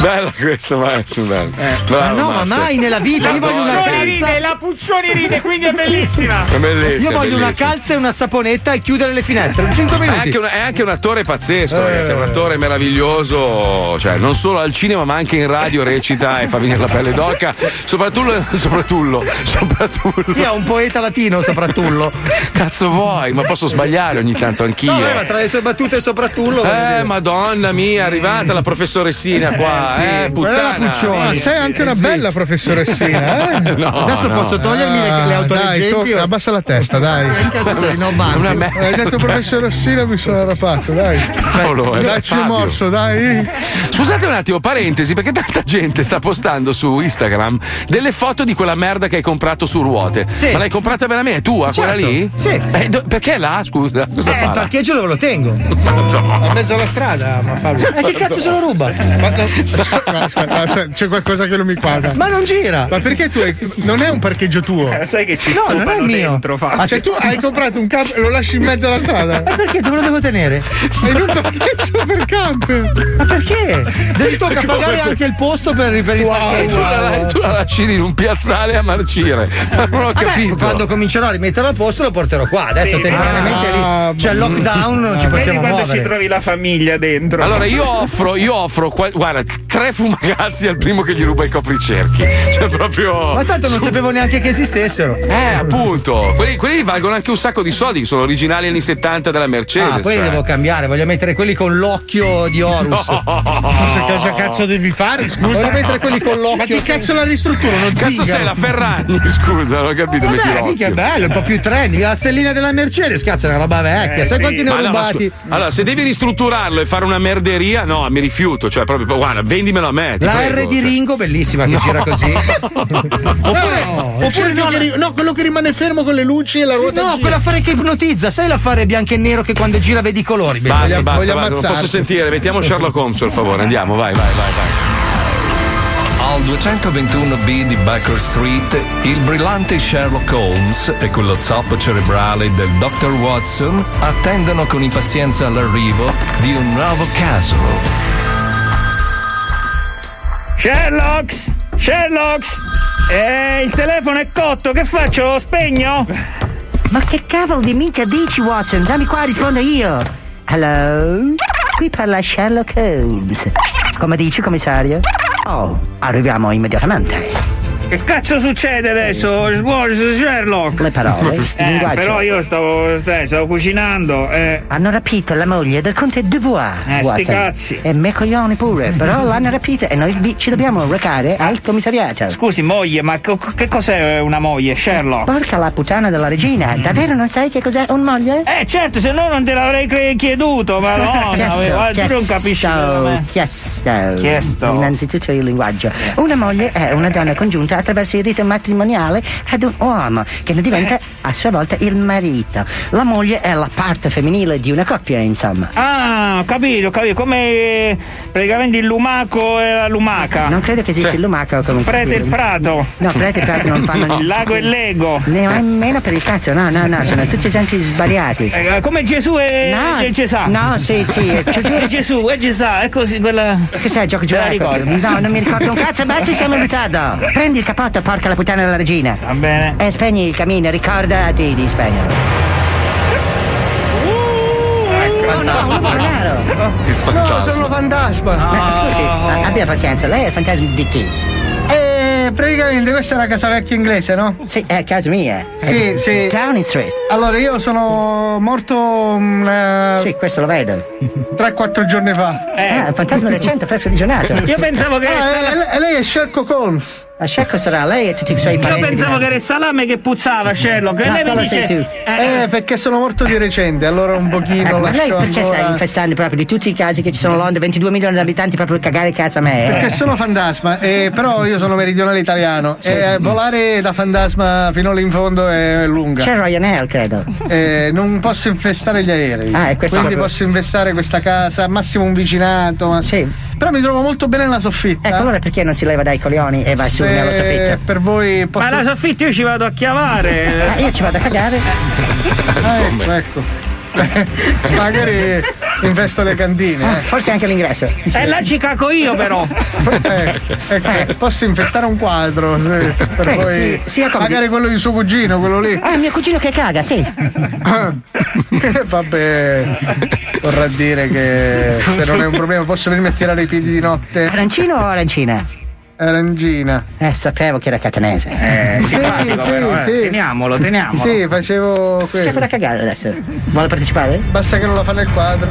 Bella questa, maestro, bella. Bravo, Ma no, ma maestro. mai nella vita. Io voglio una calza. ride, la Puccioni ride, quindi è bellissima. È bellissimo. Io voglio una bellissimo. calza e una saponetta e chiudere le finestre. In 5 È minuti. anche, un, è anche un attore pazzesco, Eh. ragazzi. È un attore meraviglioso. Cioè, non solo al cinema, ma anche in radio recita e fa venire la pelle d'oca. Soprattutto, soprattutto, soprattutto. Io ho un poeta latino, soprattutto. Cazzo vuoi? Ma posso sbagliare ogni tanto anch'io. No, beh, ma tra le sue battute soprattutto. Eh, madonna mia, è arrivata la professoressina qua, eh, Quella è la puttana. Puccioni. Ma sei anche una bella professoressina, eh? [laughs] No, Adesso no. posso togliermi le, le Dai, autoleggenti? to- abbassa la testa, dai. No, me- Hai detto professor Rossino mi sono arrapato, dai. Cavolo, eh, Dacci un morso, dai. Scusate un attimo, parentesi, perché tanta gente sta postando su Instagram delle foto di quella merda che hai comprato su ruote. Sì. Ma l'hai comprata veramente? È tua quella Certo, lì? sì. Eh, do- perché là? Scusa, cosa Eh, il fa? là? parcheggio dove lo tengo? [laughs] A mezzo alla strada, ma Fabio. E che cazzo se lo ruba? Ma, no, no, aspetta, aspetta, c'è qualcosa che non mi quadra. Ma non gira. Ma perché tu hai, non è un parcheggio tuo? Eh, Sai che ci No, non è stupano mio. dentro, fa. Ah, cioè tu hai comprato un camper e lo lasci in mezzo alla strada? Ma perché dove lo devo tenere? È in un parcheggio per camper. Ma perché? Devi tocca pagare anche il posto per, per il Wow, parcheggio. Tu la, tu la lasci in un piazzale a marcire. Ma non ho Vabbè, capito. quando comincerò a rimetterlo a posto lo porterò qua. Adesso Sì, temporaneamente ah, lì c'è il lockdown, non ci Vedi possiamo quando muovere. ci trovi la famiglia dentro. Allora io offro, io offro, guarda, tre fumagazzi al primo che gli ruba i copricerchi. Cioè, proprio. Ma tanto non su- sapevo neanche che esistessero. Eh, appunto. Quelli, quelli valgono anche un sacco di soldi, sono originali anni 70 della Mercedes. Ah, poi cioè. devo cambiare, voglio mettere quelli con l'occhio di Horus. Cosa, cosa cazzo devi fare? Scusa. Voglio mettere quelli con l'occhio. Ma che cazzo la ristruttura? Uno Cazzo sei la Ferragni? [laughs] Scusa, non ho capito. Vabbè, mica è bello, un po' più trendy. La stellina della Mercedes, cazzo, è una roba vecchia. Eh, Sai sì. quanti ne ho no, rubati? scu- allora, se devi ristrutturarlo e fare una merderia, no, mi rifiuto. Cioè, proprio, guarda, vendimelo a me. ti La prego. R di Ringo, bellissima, che No. gira così. [laughs] Oppure, oppure no, che ri- no, quello che rimane fermo con le luci e la Sì, ruota. no, quell'affare che ipnotizza, sai l'affare bianco e nero che quando gira vedi i colori? Basta, basta, voglio basta, non posso sentire. Mettiamo Sherlock Holmes, per favore. Andiamo, vai, vai, vai, vai. Al 221B di Baker Street, il brillante Sherlock Holmes e quello zoppo cerebrale del Dr. Watson attendono con impazienza l'arrivo di un nuovo caso. Sherlock! Sherlock! Eh, il telefono è cotto, che faccio? Lo spegno? Ma che cavolo di minchia dici, Watson? Dammi qua, rispondo io. Hello? Qui parla Sherlock Holmes. Come dici, commissario? Oh, arriviamo immediatamente. Che cazzo succede adesso? Sherlock? Le parole, Eh, però io stavo, stai, stavo cucinando. Eh. Hanno rapito la moglie del conte Dubois. Eh, sti cazzi. E me coglioni pure. Però l'hanno rapita e noi ci dobbiamo recare al commissariato. Scusi, moglie, ma co- che cos'è una moglie, Sherlock? Porca la puttana della regina, davvero non sai che cos'è un moglie? Eh, certo, se no non te l'avrei cre- chieduto, madonna. [laughs] Chiesto, eh, non capisci chiesto. Chiesto. Innanzitutto il linguaggio. Una moglie è una donna congiunta attraverso il rito matrimoniale ad un uomo che ne diventa a sua volta il marito. La moglie è la parte femminile di una coppia, insomma. Ah, capito, capito. Come eh, praticamente il lumaco e la lumaca. Non credo che esista il lumaco come Prete e il prato. No, prete e prato non fanno [laughs] Il lago e l'ego. Nemmeno per il cazzo, no, no, no, sono tutti esempi sbagliati. Eh, come Gesù e, No, e Gesà. no, sì, sì, ci [laughs] giuro. E Gesù e Gesà, è così quella. Che sai, gioco [laughs] ricordi? No, non mi ricordo un cazzo, basta, siamo in ritardo. Prendi il capotto, porca la puttana della regina. Va bene. E spegni il camino, ricordati di spegnerlo. Oh no, un uomo nero. No, sono fantasma. Ma scusi, a- abbia pazienza, lei è il fantasma di chi? Eh, praticamente questa è una casa vecchia inglese, no? Sì, è casa mia. Sì, sì. Downing Street. Allora, io sono morto mm, eh, Sì, questo lo vedo. 3-4 giorni fa. Ah, un fantasma recente, fresco di giornata. Io pensavo che. Ah, era- e lei- e lei è Sherlock Holmes. Ma Sherlock sarà lei e tutti i suoi Io parenti. pensavo di che era il salame che puzzava, Sherlock. E No, lei mi dice. sei tu. Eh, perché sono morto di recente, allora un pochino Ecco, ma lei perché ancora- stai infestando proprio di tutti i casi che ci sono a Londra, 22 milioni di abitanti, proprio per cagare cazzo a me? eh? Perché sono fantasma, eh, però io sono meridionale italiano e volare da fantasma fino lì in fondo è lunga. C'è Ryanair, credo. Eh, non posso infestare gli aerei. Ah, e questo quindi proprio- posso infestare questa casa, massimo un vicinato. ma- Però mi trovo molto bene nella soffitta. Ecco, allora perché non si leva dai coglioni e va su Se nella soffitta? per voi posso... Ma la soffitta io ci vado a chiavare. [laughs] Ah, io ci vado a cagare. Ah, ecco, ecco. [laughs] Magari investo le cantine. Ah, eh. forse anche l'ingresso. E Eh, là ci caco io, però. [laughs] Eh, ecco, posso infestare un quadro sì, per Prego, poi sì, come- magari quello di suo cugino, quello lì. Ah, mio cugino che caga, sì. Eh, [laughs] Vabbè, vorrà dire che se non è un problema posso venirmi a tirare i piedi di notte. Arancino o arancina? Arancina. Eh, sapevo che era catanese. Eh, Sì, simpatico, sì, però, eh. sì. Teniamolo, teniamolo. Sì, facevo quello. Scappa da cagare adesso. Vuole partecipare? Basta che non lo fa nel quadro.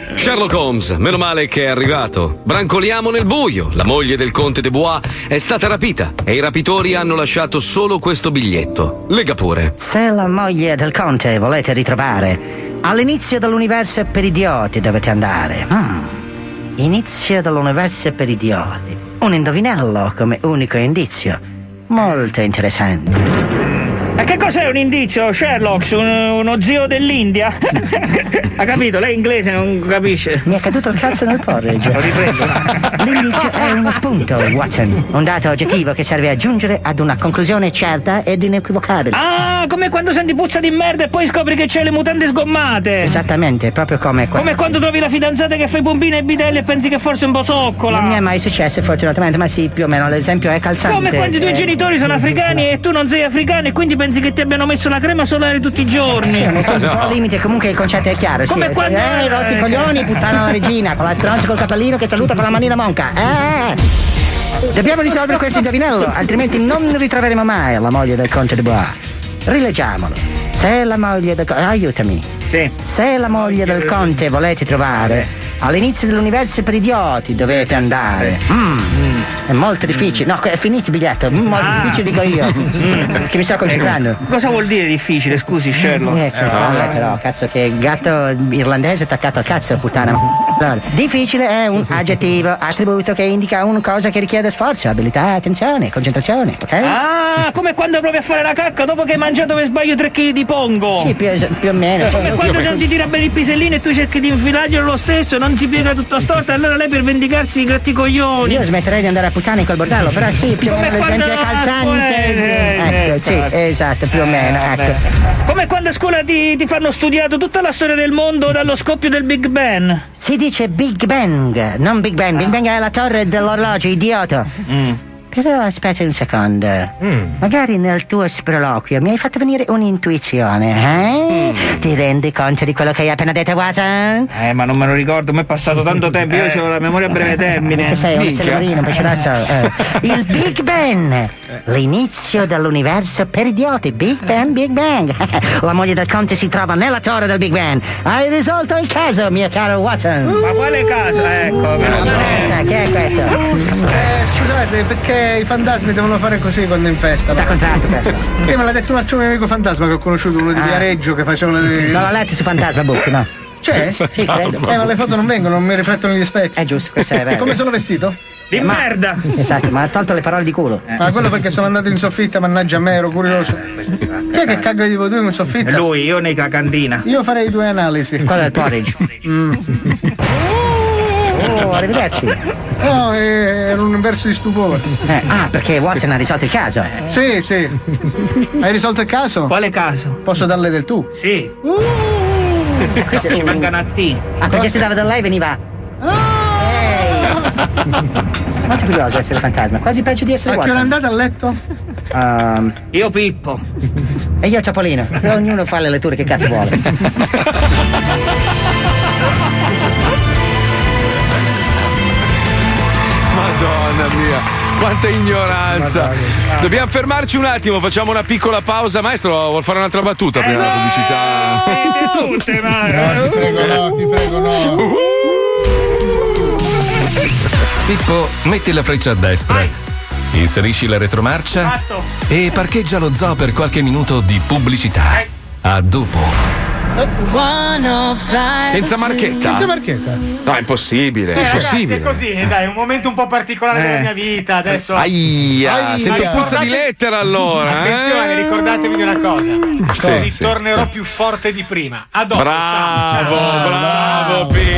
[laughs] Sherlock Holmes, meno male che è arrivato. Brancoliamo nel buio. La moglie del conte de Bois è stata rapita e i rapitori hanno lasciato solo questo biglietto. Lega pure. Se la moglie del conte volete ritrovare, all'inizio dell'universo per idioti dovete andare. Hmm. Inizio dell'universo per idioti. Un indovinello come unico indizio. Molto interessante. E che cos'è un indizio, Sherlock? Un- uno zio dell'India? [laughs] ha capito? Lei inglese non capisce. Mi è caduto il cazzo nel porridge. Lo riprendo. L'indizio è uno spunto, Watson. Un dato oggettivo che serve a giungere ad una conclusione certa ed inequivocabile. Ah, come quando senti puzza di merda e poi scopri che c'hai le mutande sgommate. Esattamente, proprio come quello. Come quando trovi la fidanzata che fa i pompini ai bidelli e pensi che forse è un po' zoccola. Non mi è mai successo, fortunatamente, ma sì, più o meno l'esempio è calzante. Come quando i tuoi Eh, genitori sono africani e tu non sei africano e quindi pensi pensi che ti abbiano messo la crema solare tutti i giorni? Sì, non po' al limite, comunque il concetto è chiaro. Come sì. quando- Eh, rotti i coglioni, puttana la regina, con la stronza col capellino che saluta con la manina monca. Eh! Dobbiamo risolvere questo indovinello, altrimenti non ritroveremo mai la moglie del conte de Bois. Rileggiamolo. Se la moglie del conte. Aiutami. Se la moglie del conte volete trovare, all'inizio dell'universo per idioti dovete andare. Mm. È molto difficile. No, è finito il biglietto. Molto Ah. difficile dico io. [laughs] che mi sto concentrando. Cosa vuol dire difficile, scusi, Sherlock? Eh, che palle, però, cazzo, che gatto irlandese attaccato al cazzo, puttana. Difficile è un aggettivo, attributo che indica una cosa che richiede sforzo, abilità, attenzione, concentrazione, ok? Ah, come quando provi a fare la cacca dopo che hai mangiato per sbaglio 3 kg di pongo. Sì, più, più o meno. Come sì. quando non ti tira bene il pisellino e tu cerchi di infilarglielo lo stesso, non si piega tutto storto, allora lei per vendicarsi i grattacoglioni. Io smetterei di andare a puttane in quel bordello, però sì, più o meno l'esempio è calzante. eh, eh, ecco, sì, esatto, più o meno, ecco. Come quando a scuola ti, ti fanno studiato tutta la storia del mondo dallo scoppio del Big Bang. Si dice Big Bang, non Big Bang. Big Bang è la torre dell'orologio, idiota. Però aspetta un secondo. Magari nel tuo sproloquio mi hai fatto venire un'intuizione, eh? Ti rendi conto di quello che hai appena detto, Watson? Eh, ma non me lo ricordo, mi è passato tanto tempo, io ho la memoria a breve termine. Che sei un pesce rosso. eh. Il Big Bang, l'inizio dell'universo per idioti. Big Bang, Big Bang. [laughs] La moglie del conte si trova nella torre del Big Bang. Hai risolto il caso, mio caro Watson. Ma quale caso? Ecco, meno male. Che è questo? Eh, scusate, perché i fantasmi devono fare così quando infestano? Da contratto questo. [laughs] Sì, me l'ha detto un altro mio amico fantasma che ho conosciuto, uno di Ah. Viareggio che faceva le. Non l'ha letto su Fantasma Book, no? C'è? Sì, credo. Eh, ma le foto non vengono, non mi riflettono gli specchi. È giusto, questo è [laughs] vero. Come sono vestito? Di merda! Esatto, ma ha tolto le parole di culo. Ma quello perché sono andato in soffitta, mannaggia a me, ero curioso. Chi è che caga di voi in soffitta? Lui, io nei cacandina. Io farei due analisi. Quello è il porridge. Mm. Oh, [laughs] arrivederci. No, eh, era un verso di stupore. Eh, ah, perché Watson ha risolto il caso. Sì, sì. Hai risolto il caso? Quale caso? Posso darle del tu? Sì. Uh. Ci vengano a T. Ah, perché se dava da lei veniva. [laughs] Molto curioso essere fantasma, quasi peggio di essere A che ora Watson. andate a letto? Ehm, Io Pippo. e io Ciapolino. E ognuno fa le letture che cazzo vuole. Madonna mia, quanta ignoranza. Dobbiamo fermarci un attimo, facciamo una piccola pausa. Maestro, vuol fare un'altra battuta prima della pubblicità? Tutte, ma. No, ti prego, no, ti prego, no. Pippo, metti la freccia a destra. Inserisci la retromarcia e parcheggia lo zoo per qualche minuto di pubblicità. A dopo. Senza marchetta? Senza marchetta. No, è impossibile, Eh, è ragazzi, impossibile. è così, eh, dai, è un momento un po' particolare della mia vita. Adesso. Aia, sento puzza di lettera allora. Attenzione, eh? ricordatevi di una cosa. Sì, Ritornerò sì, più forte di prima. A dopo. Bravo, ciao, ciao. bravo Pippo.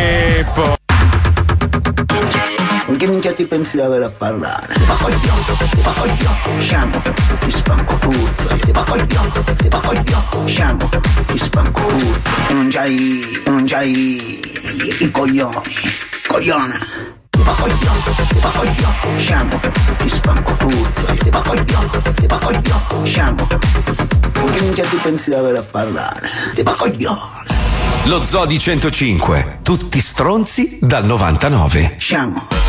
Con che minchia ti pensi di avere a parlare? Ti va coglione, ti va coglione, sciamo, ti spanco tutto, ti va coglione, ti va coglione, sciamo, ti spanco tutto. Tu non c'hai, non c'hai i, i coglioni, coglione. Ti va coglione, ti va coglione, sciamo, ti spanco tutto, ti va coglione, ti va coglione, sciamo. Con che minchia ti pensi di avere a parlare? Ti va coglione. Lo Zoo di 105. Tutti stronzi dal 99. Sciamo.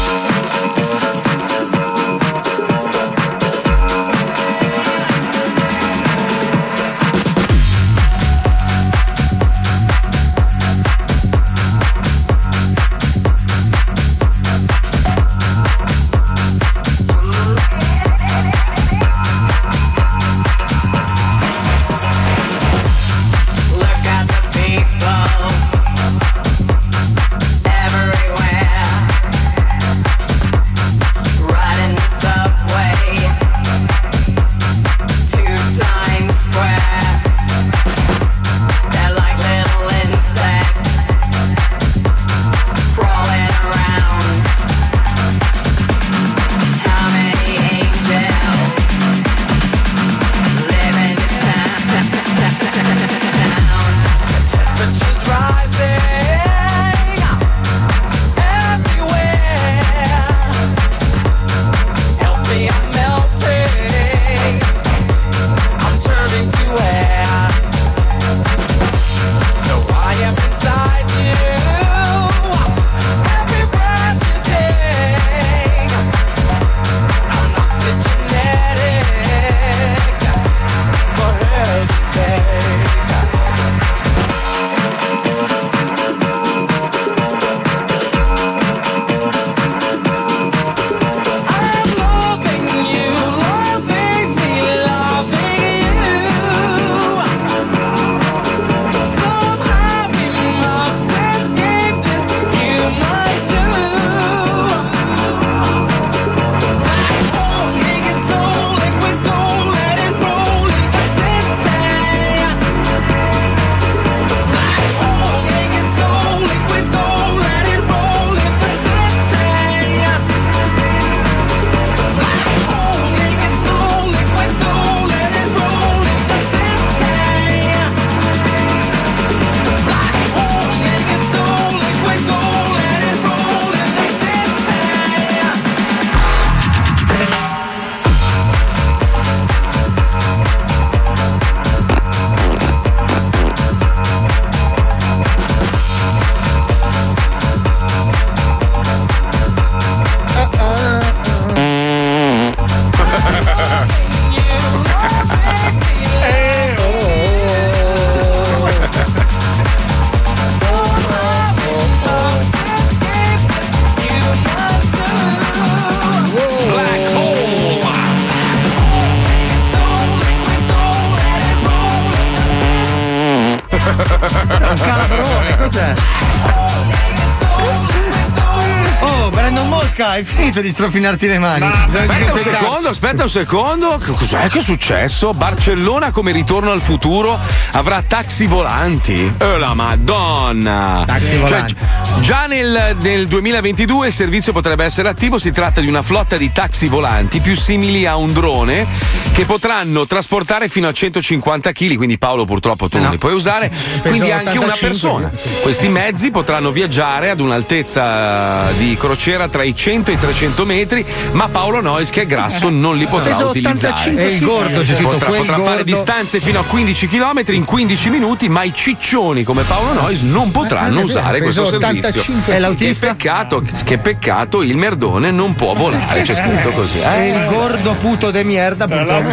Luca, hai finito di strofinarti le mani. Aspetta un secondo, aspetta un secondo. Cos'è che è successo? Barcellona come ritorno al futuro avrà taxi volanti. Eh la madonna! Taxi Cioè, volanti. già nel, nel 2022 il servizio potrebbe essere attivo. Si tratta di una flotta di taxi volanti più simili a un drone che potranno trasportare fino a 150 kg. Quindi, Paolo, purtroppo tu non li puoi usare. Quindi, anche una 85. persona. Questi mezzi potranno viaggiare ad un'altezza di crociera tra i 100 e i 300 metri, ma Paolo Nois, che è grasso, [laughs] non li potrà Peso utilizzare. 85 E il gordo, c'è scritto, potrà, quel potrà fare gordo. distanze fino a 15 km in 15 minuti, ma i ciccioni come Paolo Nois non potranno Eh, è vero, usare questo peso servizio. 85. E l'autista? Che peccato, che peccato, il merdone non può volare. C'è scritto così. E Eh. il gordo puto de mierda, purtroppo.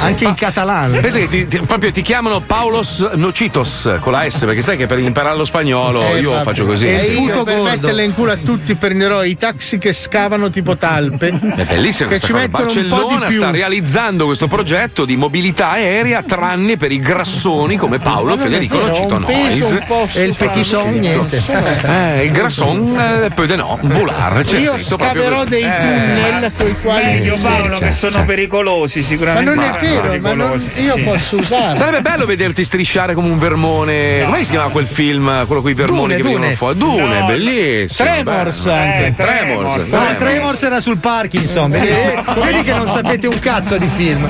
Anche in catalano. Pensa che ti, ti- proprio ti chiamano Paulos Nocitos con la S, perché sai che per imparare lo spagnolo Eh, io vabbè. faccio così. E sì. io per metterle in culo a tutti prenderò i taxi che scavano tipo talpe. [laughs] È bellissima che ci cosa. mettono un po' di Barcellona più. sta realizzando questo progetto di mobilità aerea tranne per i grassoni come Paolo ma è Federico Nocito Nois. E il petit son, niente. Eh, il grasson eh, poi de no, volare. C'è Io scaverò dei Eh. tunnel con i quali. Meglio Paolo sì, che sì, sono sì. pericolosi Ma sicuramente. non è vero, ma non- io sì. posso usarlo. Sarebbe bello vederti strisciare come un vermone. Come si chiama quel film? Quello con i vermoni Dune, che vengono fuori? Dune, No, bellissimo. Tremors anche. Eh, Tremors. No, Tremors era sul Parkinson. Vedi, vedi che non sapete un cazzo di film.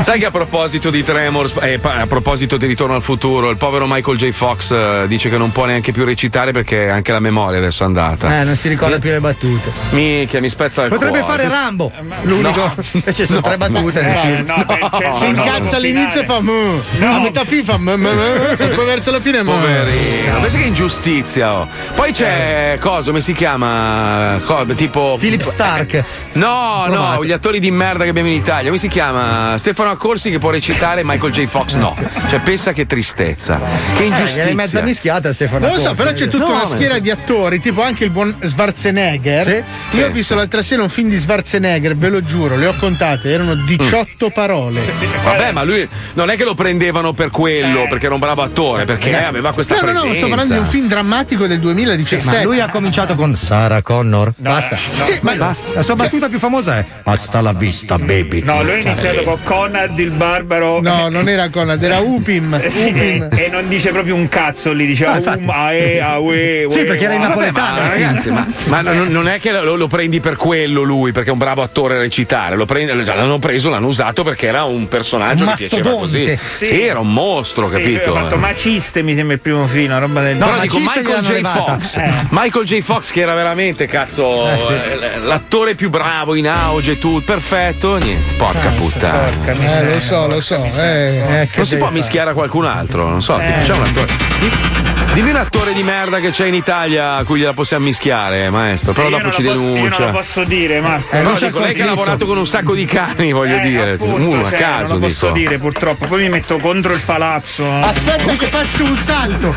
Sai che a proposito di Tremors, eh, a proposito di Ritorno al futuro, il povero Michael J. Fox eh, dice che non può neanche più recitare perché anche la memoria adesso è andata. Eh, non si ricorda più le battute. Minchia, mi spezza il Potrebbe cuore. fare Rambo. L'unico. Invece sono tre battute nel No, film. no, c'è il Si incazza all'inizio e fa mu. A metà film fa poi verso la fine mu. Poverino, pensa che ingiustizia. oh. Poi c'è cosa, come si chiama? Co- tipo. Philip Stark. No, Provate. no, gli attori di merda che abbiamo in Italia. Come si chiama? Stefano Accorsi che può recitare Michael J. Fox? No. Cioè, pensa che tristezza. Che Eh, ingiustizia. gliel'hai mezza mischiata Stefano. Non lo so, però c'è tutta No, una schiera di attori, tipo anche il buon Schwarzenegger. Sì, Io sì, ho visto l'altra sera un film di Schwarzenegger, ve lo giuro, le ho contate, erano 18 parole. Vabbè, ma lui non è che lo prendevano per quello, perché era un bravo attore, perché aveva questa No, no, presenza. no, sto parlando di un film drammatico del 2017. Ma lui ha cominciato con Sarah Connor. Basta. Sì, ma Basta. La sua battuta più famosa è Hasta la vista, baby. No, lui ha iniziato con Conrad il barbaro. No, non era Conrad, era Upim. Eh, [laughs] sì, Upim. e, e non dice proprio un cazzo, lì diceva Ah, infatti. um, ae, aue, [laughs] Sì, ue, perché era in napoletano. ma ragazzi, ma, ma non, non è che lo, lo prendi per quello lui, perché è un bravo attore a recitare. Lo prendi- già l'hanno preso, l'hanno usato perché era un personaggio Un che piaceva così. mastodonte. Sì. era un mostro, Sì, capito? ha fatto maciste, mi sembra il primo film, una roba del No, Però dico Michael J. levata. Fox. Eh. Michael J. Fox che era veramente cazzo Eh, sì. eh, l'attore più bravo in auge e tutto, perfetto. Niente, porca puttana. Porca Eh, lo so, lo so. Eh, eh, Non si può fare? mischiare a qualcun altro, non so, tipo, c'è un attore. Di- Dimmi un attore di merda che c'è in Italia a cui gliela possiamo mischiare, maestro. Però Io dopo ci posso- Io non lo posso dire, Marco. Però non c'è lei che ha lavorato con un sacco di cani, voglio Eh, dire. appunto, Uh, a cioè, caso non lo posso dico. dire purtroppo, poi mi metto contro il palazzo. Aspetta che faccio un salto.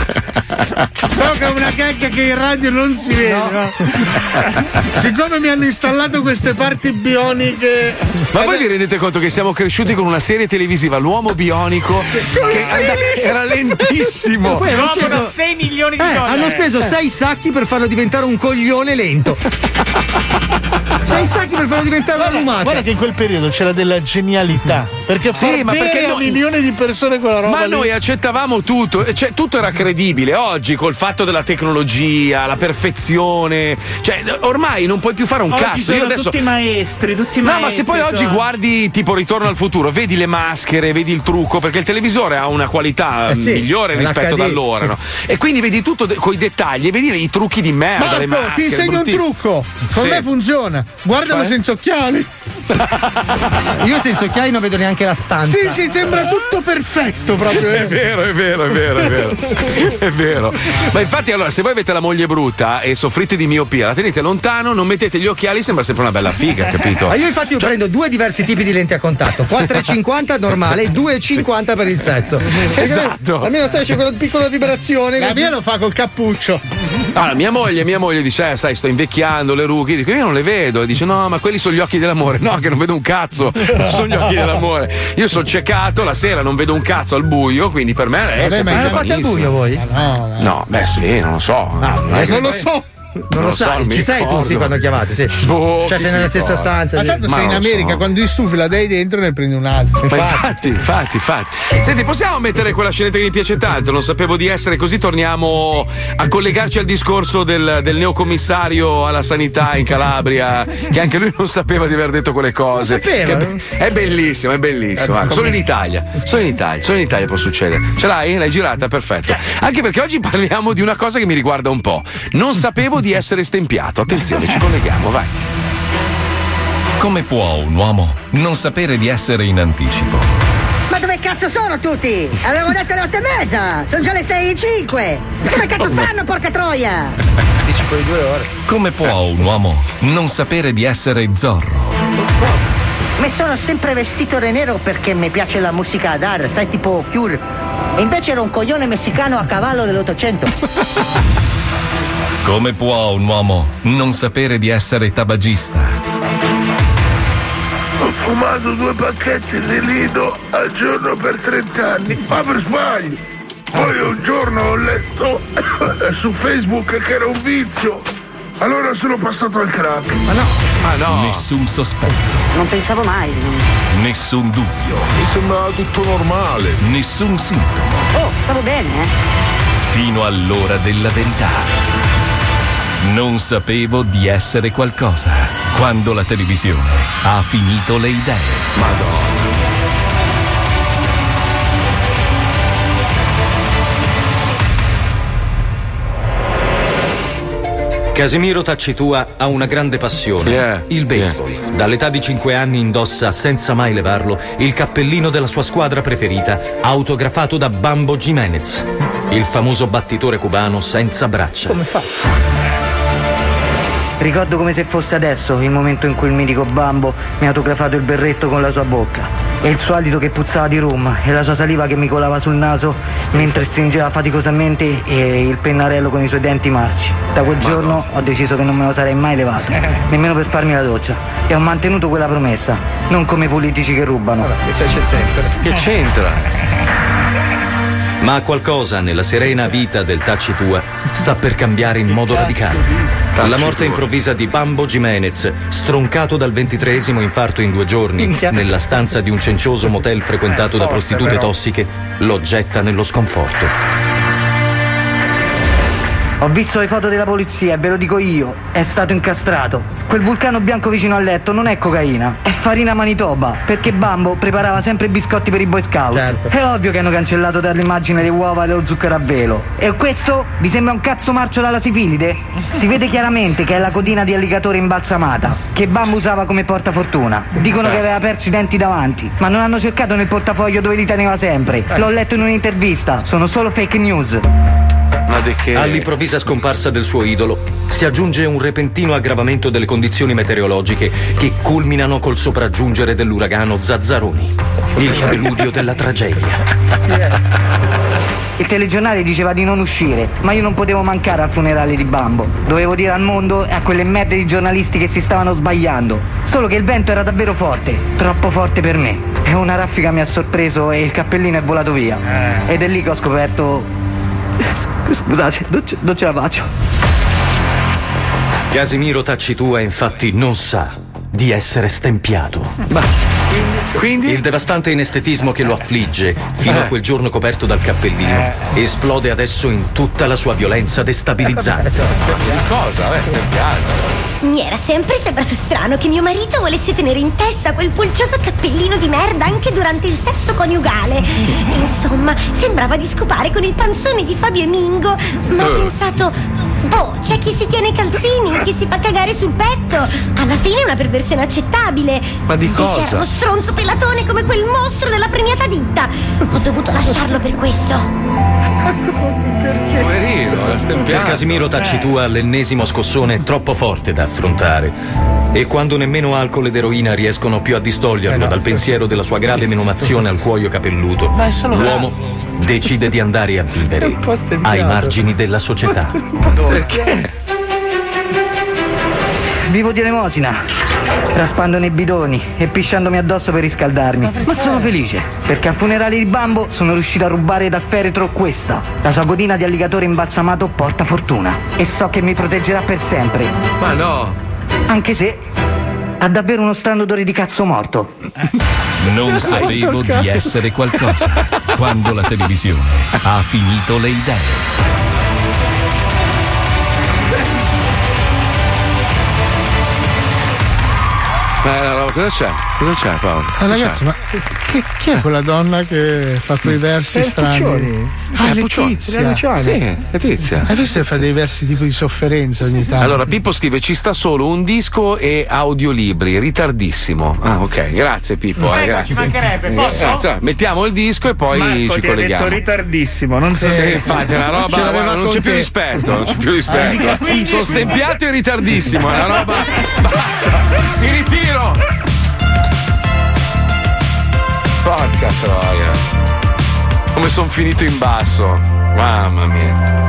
[laughs] so che è una cacca che in radio non si vede. no? Siccome mi hanno installato queste parti bioniche. Ma voi vi rendete conto che siamo cresciuti con una serie televisiva, L'uomo bionico, che era lentissimo. Poi hanno speso, 6 milioni di eh, dollari. hanno speso sei sacchi per farlo diventare un coglione lento. sei sacchi per farlo diventare una Guarda, lumata. guarda che in quel periodo c'era della genialità. Perché Sì, ma perché a no- milioni di persone quella roba Ma lì. noi accettavamo tutto, cioè, tutto era credibile. Oggi col fatto della tecnologia, la perfezione, cioè ormai non puoi più fare un Oggi cazzo. sono Io adesso tutti maestri, tutti No, maestri. ma se poi oggi sono- guardi tipo Ritorno al futuro, vedi le maschere, vedi il trucco, perché il televisore ha una qualità Eh sì, migliore è rispetto ad allora, no? E quindi vedi tutto de- coi dettagli e vedi i trucchi di merda, le Marco, maschere. ti insegno un bruttissime. trucco. Con Sì. me funziona. Guardalo è? senza occhiali. [laughs] Io senza occhiali non vedo neanche la stanza. Sì, sì, sembra tutto perfetto proprio. È eh. vero, è vero, è vero, è vero. È vero. [laughs] Ma infatti, allora, se voi avete la moglie brutta e soffrite di miopia, la tenete lontano, non mettete gli occhiali, sembra sempre una bella figa, [laughs] capito? Ma io infatti io prendo due diversi tipi di lenti a contatto, 4,50 normale e 2,50 per il sesso. [laughs] Esatto. Almeno sai c'è quella piccola vibrazione. La così. mia lo fa col cappuccio. Allora, mia moglie, mia moglie dice, eh, sai, sto invecchiando, le rughe. Dico, io non le vedo. E dice, no, ma quelli sono gli occhi dell'amore. No, che non vedo un cazzo. sono gli occhi dell'amore. Io sono ciecato, la sera non vedo un cazzo al buio, quindi per me è sempre Ma lo fate al buio voi? No, beh sì, non lo so. Non è che non lo so. Non lo sai, non mi ci sei tu ricordo. sì quando chiamate, sì. Boh, cioè sei nella stessa stanza. Ma tanto Ma sei in non America, so. quando stufi la dai dentro ne prendi un altro. Infatti, infatti, infatti. Senti, possiamo mettere quella scenetta che mi piace tanto? Non sapevo di essere così. Torniamo a collegarci al discorso del, del neocommissario alla sanità in Calabria, che anche lui non sapeva di aver detto quelle cose. Che è, bellissimo, è bellissimo. Guarda, solo in Italia, solo in Italia, solo in Italia può succedere. Ce l'hai? L'hai girata? Perfetto. Anche perché oggi parliamo di una cosa che mi riguarda un po'. Non sapevo di essere stempiato. Attenzione, ci colleghiamo, vai. Come può un uomo non sapere di essere in anticipo? Ma dove cazzo sono tutti? Avevo detto le otto e mezza! Sono già le sei e cinque! Dove cazzo stanno, porca troia? Dici poi due ore. Come può un uomo non sapere di essere Zorro? Mi sono sempre vestito di nero perché mi piace la musica d'art, sai, tipo Cure. E invece ero un coglione messicano a cavallo dell'Ottocento. [laughs] Come può un uomo non sapere di essere tabagista? Ho fumato due pacchetti di Lido al giorno per 30 anni, ma per sbaglio. Poi un giorno ho letto [coughs] su Facebook che era un vizio. Allora sono passato al crack. Ma no. Ma no. Nessun sospetto, Non pensavo mai. nessun dubbio, Mi sembrava tutto normale. nessun sintomo, Oh, stavo bene, eh? fino all'ora della verità. Non sapevo di essere qualcosa quando la televisione ha finito le idee. Madonna. Casimiro Tacitua ha una grande passione, il baseball. Dall'età di 5 anni indossa, senza mai levarlo, il cappellino della sua squadra preferita, autografato da Bambo Jimenez, il famoso battitore cubano senza braccia. Come fa? Ricordo come se fosse adesso il momento in cui il mitico Bambo mi ha autografato il berretto con la sua bocca. E il suo alito che puzzava di rum e la sua saliva che mi colava sul naso mentre stringeva faticosamente il pennarello con i suoi denti marci. Da quel giorno ho deciso che non me lo sarei mai levato, [laughs] nemmeno per farmi la doccia. E ho mantenuto quella promessa, non come i politici che rubano. Questo c'è sempre. Che c'entra? Ma qualcosa nella serena vita del Tacitua sta per cambiare in modo radicale. La morte improvvisa di Bambo Jimenez, stroncato dal ventitreesimo infarto in due giorni, Minchia. nella stanza di un cencioso motel frequentato da forte, prostitute però. tossiche, lo getta nello sconforto. Ho visto le foto della polizia e ve lo dico io, è stato incastrato. Quel vulcano bianco vicino al letto non è cocaina, è farina Manitoba, perché Bambo preparava sempre biscotti per i Boy Scout. Certo. È ovvio che hanno cancellato dall'immagine le uova e lo zucchero a velo. E questo vi sembra un cazzo marcio dalla sifilide? Si vede chiaramente che è la codina di alligatore imbalsamata, che Bambo usava come portafortuna. Dicono che aveva perso i denti davanti, ma non hanno cercato nel portafoglio dove li teneva sempre. L'ho letto in un'intervista, sono solo fake news. Ma di che? All'improvvisa scomparsa del suo idolo si aggiunge un repentino aggravamento delle condizioni meteorologiche che culminano col sopraggiungere dell'uragano Zazzaroni, il preludio della tragedia. Il telegiornale diceva di non uscire, ma io non potevo mancare al funerale di Bambo. Dovevo dire al mondo e a quelle merde di giornalisti che si stavano sbagliando. Solo che il vento era davvero forte, troppo forte per me. E una raffica mi ha sorpreso e il cappellino è volato via. Ed è lì che ho scoperto. Sc- Scusate, non ce, non ce la faccio. Casimiro Tacitua infatti non sa di essere stempiato. Quindi? Il devastante inestetismo che lo affligge fino a quel giorno coperto dal cappellino esplode adesso in tutta la sua violenza destabilizzante. Di cosa? Beh, stempiato. Mi era sempre sembrato strano che mio marito volesse tenere in testa quel pulcioso cappellino di merda anche durante il sesso coniugale. Insomma, sembrava di scopare con il panzone di Fabio e Mingo, ma ho Eh. pensato, boh, c'è chi si tiene i calzini, chi si fa cagare sul petto. Alla fine è una perversione accettabile. Ma di cosa? Era uno stronzo pelatone come quel mostro della premiata ditta. Ho dovuto lasciarlo per questo. Poverino, era Per stempiato. Casimiro Tacitua l'ennesimo scossone è troppo forte da affrontare. E quando nemmeno alcol ed eroina riescono più a distoglierlo dal pensiero della sua grave menomazione al cuoio capelluto, l'uomo decide di andare a vivere [laughs] ai margini della società. [laughs] Vivo di elemosina, raspando nei bidoni e pisciandomi addosso per riscaldarmi. Ma sono felice, perché al funerale di Bambo sono riuscito a rubare da feretro questa. La sua godina di alligatore imbalsamato porta fortuna. E so che mi proteggerà per sempre. Ma no! Anche se ha davvero uno strano odore di cazzo morto. Non sapevo di essere qualcosa. Quando la televisione ha finito le idee. Ma cosa c'è? Cosa c'è Paolo? Ah, Cosa ragazzi, c'è? ma chi, chi è quella donna che fa quei versi Eh, strani? Puccioni. Ah, Eh, Puccioni. Letizia. Luciana. Sì, Letizia. Hai visto che fa dei versi tipo di sofferenza ogni tanto? Allora, Pippo scrive: ci sta solo un disco e audiolibri, ritardissimo. Ah, ok, grazie Pippo. eh, Ecco, grazie. ci mancherebbe, Eh, posso? grazie. Mettiamo il disco e poi Marco ci ti ha colleghiamo. detto ritardissimo, non so Sì, se infatti è una roba, Ce guarda, non c'è più te. rispetto, non c'è più rispetto. Sono stempiato e ritardissimo, è una roba. Basta, mi ritiro. Porca troia. Come sono finito in basso. Mamma mia.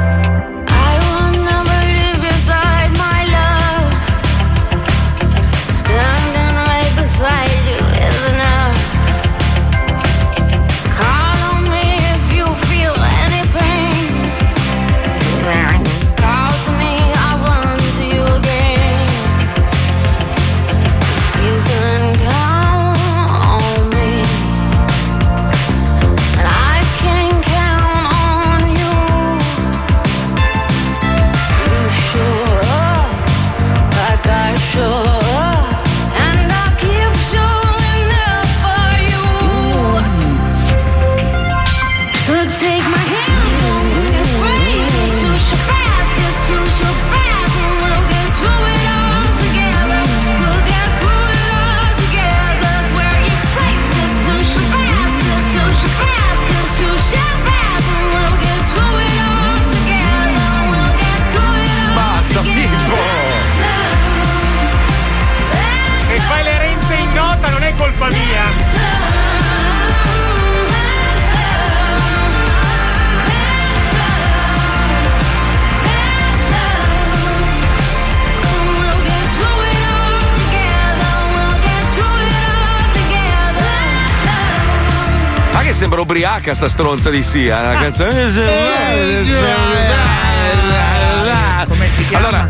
Che sembra ubriaca sta stronza di Sia, la canzone. Come si chiama? Allora,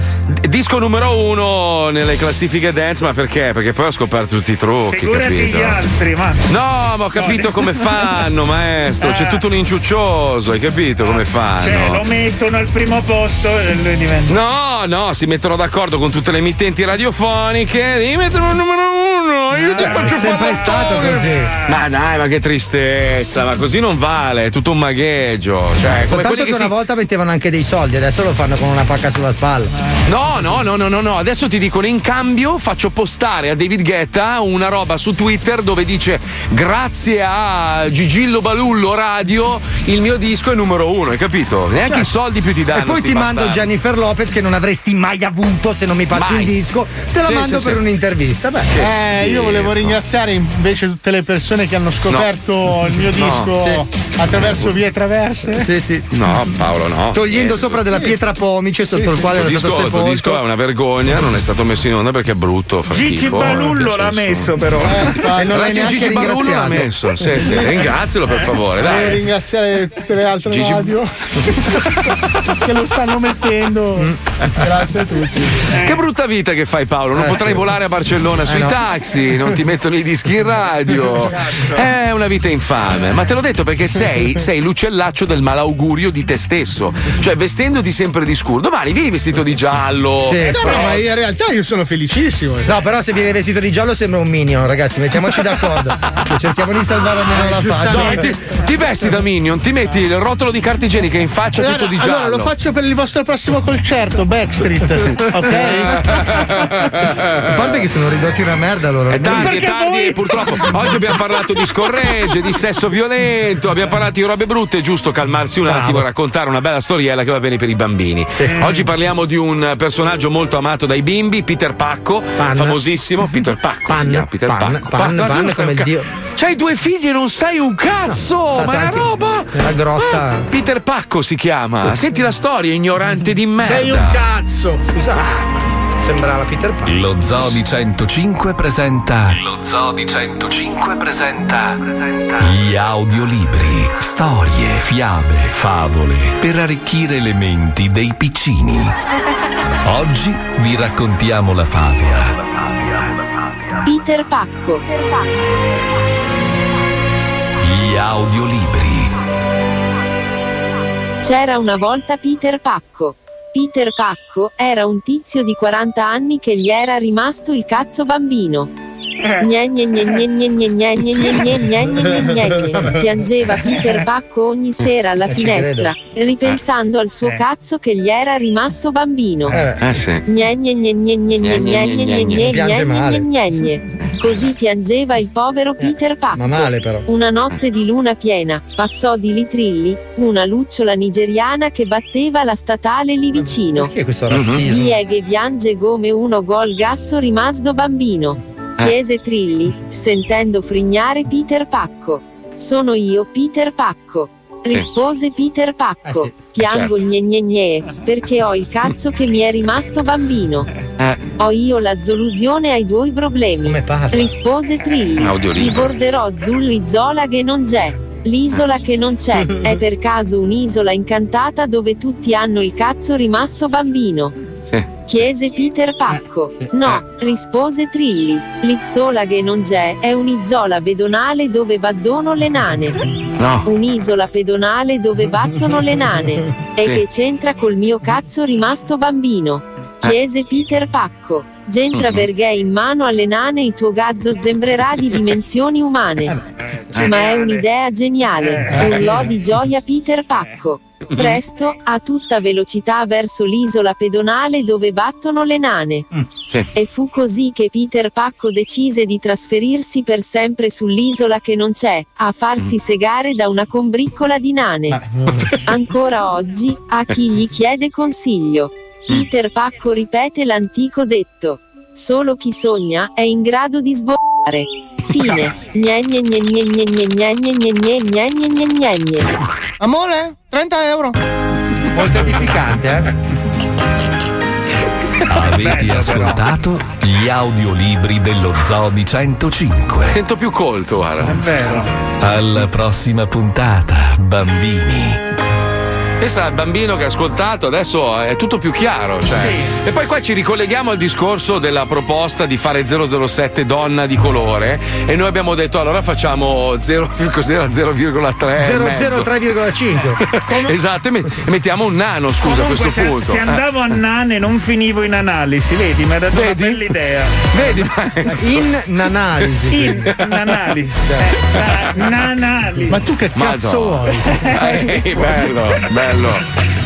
disco numero uno nelle classifiche dance, ma perché? Perché poi ho scoperto tutti i trucchi. Figurati capito? gli altri, ma. No, ma ho capito No, come fanno, maestro. C'è Eh. tutto un inciuccioso, hai capito come fanno? Cioè, lo mettono al primo posto e lui diventa. No, no, si mettono d'accordo con tutte le emittenti radiofoniche. Devi mettere un numero uno. Io ti Eh, faccio è sempre fare stato così. Ma dai, ma che tristezza, ma così non vale, è tutto un magheggio. Cioè, come Soltanto quelli che che una si... volta mettevano anche dei soldi, adesso lo fanno con una pacca sulla spalla. No, no, no, no, no, no. Adesso ti dicono in cambio faccio postare a David Guetta una roba su Twitter dove dice grazie a Gigillo Balullo Radio il mio disco è numero uno, hai capito? Neanche i soldi più ti danno. E poi ti mando bastardi. Jennifer Lopez che non avresti mai avuto se non mi passi Mai. il disco. Te la Sì, mando sì, per sì. un'intervista. Beh, Eh, io volevo ringraziare invece tutte le persone che hanno scoperto il mio No. disco Sì. attraverso vie traverse. Sì, sì. No, Paolo, no. Togliendo Eh, sopra della pietra pomice sotto il quale era stato disco, il sepolto. disco è una vergogna, non è stato messo in onda perché è brutto. Fa Gigi schifo, Balullo l'ha messo, però. E non l'hai neanche Gigi Balullo l'ha messo. Sì, sì, ringrazialo per favore, Volevo dai. ringraziare tutte le altre Gigi- radio [laughs] che lo stanno mettendo. Mm. Grazie a tutti. Che brutta vita che fai Paolo, non Eh, potrai sì. volare a Barcellona sui no. taxi, non ti mettono i dischi in radio. È una vita infame, ma te l'ho detto perché sei, sei l'uccellaccio del malaugurio di te stesso. Cioè vestendoti sempre di scuro. Domani vieni vestito di giallo. Sì, no, però- no, ma in realtà io sono felicissimo. No, però se viene vestito di giallo sembra un minion, ragazzi, mettiamoci d'accordo. Che cerchiamo di salvare almeno la faccia. No, ti, ti vesti da minion, ti metti il rotolo di carta igienica in faccia tutto di giallo. Allora lo faccio per il vostro prossimo concerto, Backstreet. Ok? [laughs] A parte che sono ridotti una merda loro. È tardi, è Perché tardi, voi- purtroppo. Oggi abbiamo parlato di scorregge, di sesso violento, abbiamo parlato di robe brutte, è giusto calmarsi un attimo e raccontare una bella storiella che va bene per i bambini. Oggi parliamo parliamo di un personaggio molto amato dai bimbi, Peter Pacco, famosissimo. Peter Pacco. Pan, si chiama Peter pan, Pacco. pan, pan tu come il ca- dio. C'hai due figli e non sai un cazzo! State ma è una roba! nella grotta. Ah, Peter Pacco si chiama. Senti la storia, ignorante di merda. Sei un cazzo. Scusa. Sembrava Peter Pan. Lo Zoo di 105 presenta. Lo Zoo di 105 presenta. Gli audiolibri. Storie, fiabe, favole. Per arricchire le menti dei piccini. Oggi vi raccontiamo la favola. Peter Pacco. Gli audiolibri. C'era una volta Peter Pacco. Peter Pacco, era un tizio di 40 anni che gli era rimasto il cazzo bambino. Piangeva Peter Pacco ogni sera alla finestra, ripensando al suo cazzo che gli era rimasto bambino. Ah sì. Così piangeva il povero eh, Peter Pan. Ma male però. Una notte di luna piena, passò di lì Trilli, una lucciola nigeriana che batteva la statale lì vicino. Ma Perché questo mhm. razzismo? Dieghe piange come uno gol gasso rimasto bambino. Eh. Chiese Trilli, sentendo frignare Peter Pacco. Sono io Peter Pacco. Sì. Rispose Peter Pacco. Eh sì, Piango certo. gne gne gne, perché ho il cazzo che mi è rimasto bambino. Eh. Ho io la soluzione ai tuoi problemi. Rispose Trilli. Ti borderò zulli zola che non c'è. L'isola che non c'è [laughs] è per caso un'isola incantata dove tutti hanno il cazzo rimasto bambino. Chiese Peter Pacco. No, rispose Trilli. L'izzola che non c'è è un'isola pedonale dove battono le nane. No. Un'isola pedonale dove battono le nane. E Sì. che c'entra col mio cazzo rimasto bambino? Chiese Peter Pacco. Gentra Mhm. perché in mano alle nane il tuo gazzo zembrerà di dimensioni umane. Ma è un'idea geniale. Urlò di gioia Peter Pacco. Presto, a tutta velocità verso l'isola pedonale dove battono le nane. Sì. E fu così che Peter Pacco decise di trasferirsi per sempre sull'isola che non c'è, a farsi segare da una combriccola di nane. Ancora oggi, a chi gli chiede consiglio. Peter Pacco ripete l'antico detto. Solo chi sogna è in grado di sboccare. Fine. Amore, 30 euro. Molto edificante, eh? Avete ascoltato gli audiolibri dello Zodi 105. Sento più colto, Ara. È vero. Alla prossima puntata, bambini. Pensa al bambino che ha ascoltato, adesso è tutto più chiaro. Cioè. E poi qua ci ricolleghiamo al discorso della proposta di fare 007 donna di colore. E noi abbiamo detto allora facciamo 0, cos'era 0,3. e mezzo. 003,5. [laughs] Esatto, e met- mettiamo un nano, scusa, a Comunque, questo se, punto. se andavo a nane non finivo in analisi, vedi, mi ha dato Vedi? una bella idea. Vedi, maestro? In analisi. In analisi. Eh, na- nanali. Ma tu che cazzo Madonna. vuoi? [laughs] Eh, bello, bello.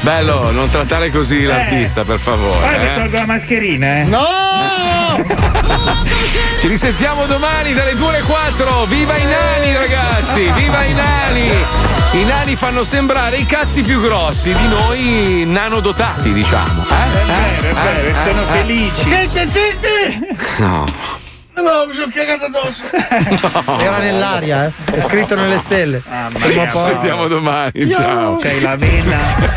Bello, non trattare così l'artista, per favore. Guarda che eh. tolgo la mascherina, eh. No! [laughs] Ci risentiamo domani dalle 2 alle 4. Viva i nani, ragazzi! Viva i nani! I nani fanno sembrare i cazzi più grossi di noi nanodotati, diciamo. Eh? È vero, è vero, e sono felici. Zitti, zitti! No. No, mi sono cagato addosso. [laughs] Era nell'aria, eh? È scritto nelle stelle. Ci sentiamo domani. Ciao. C'hai la vena [laughs]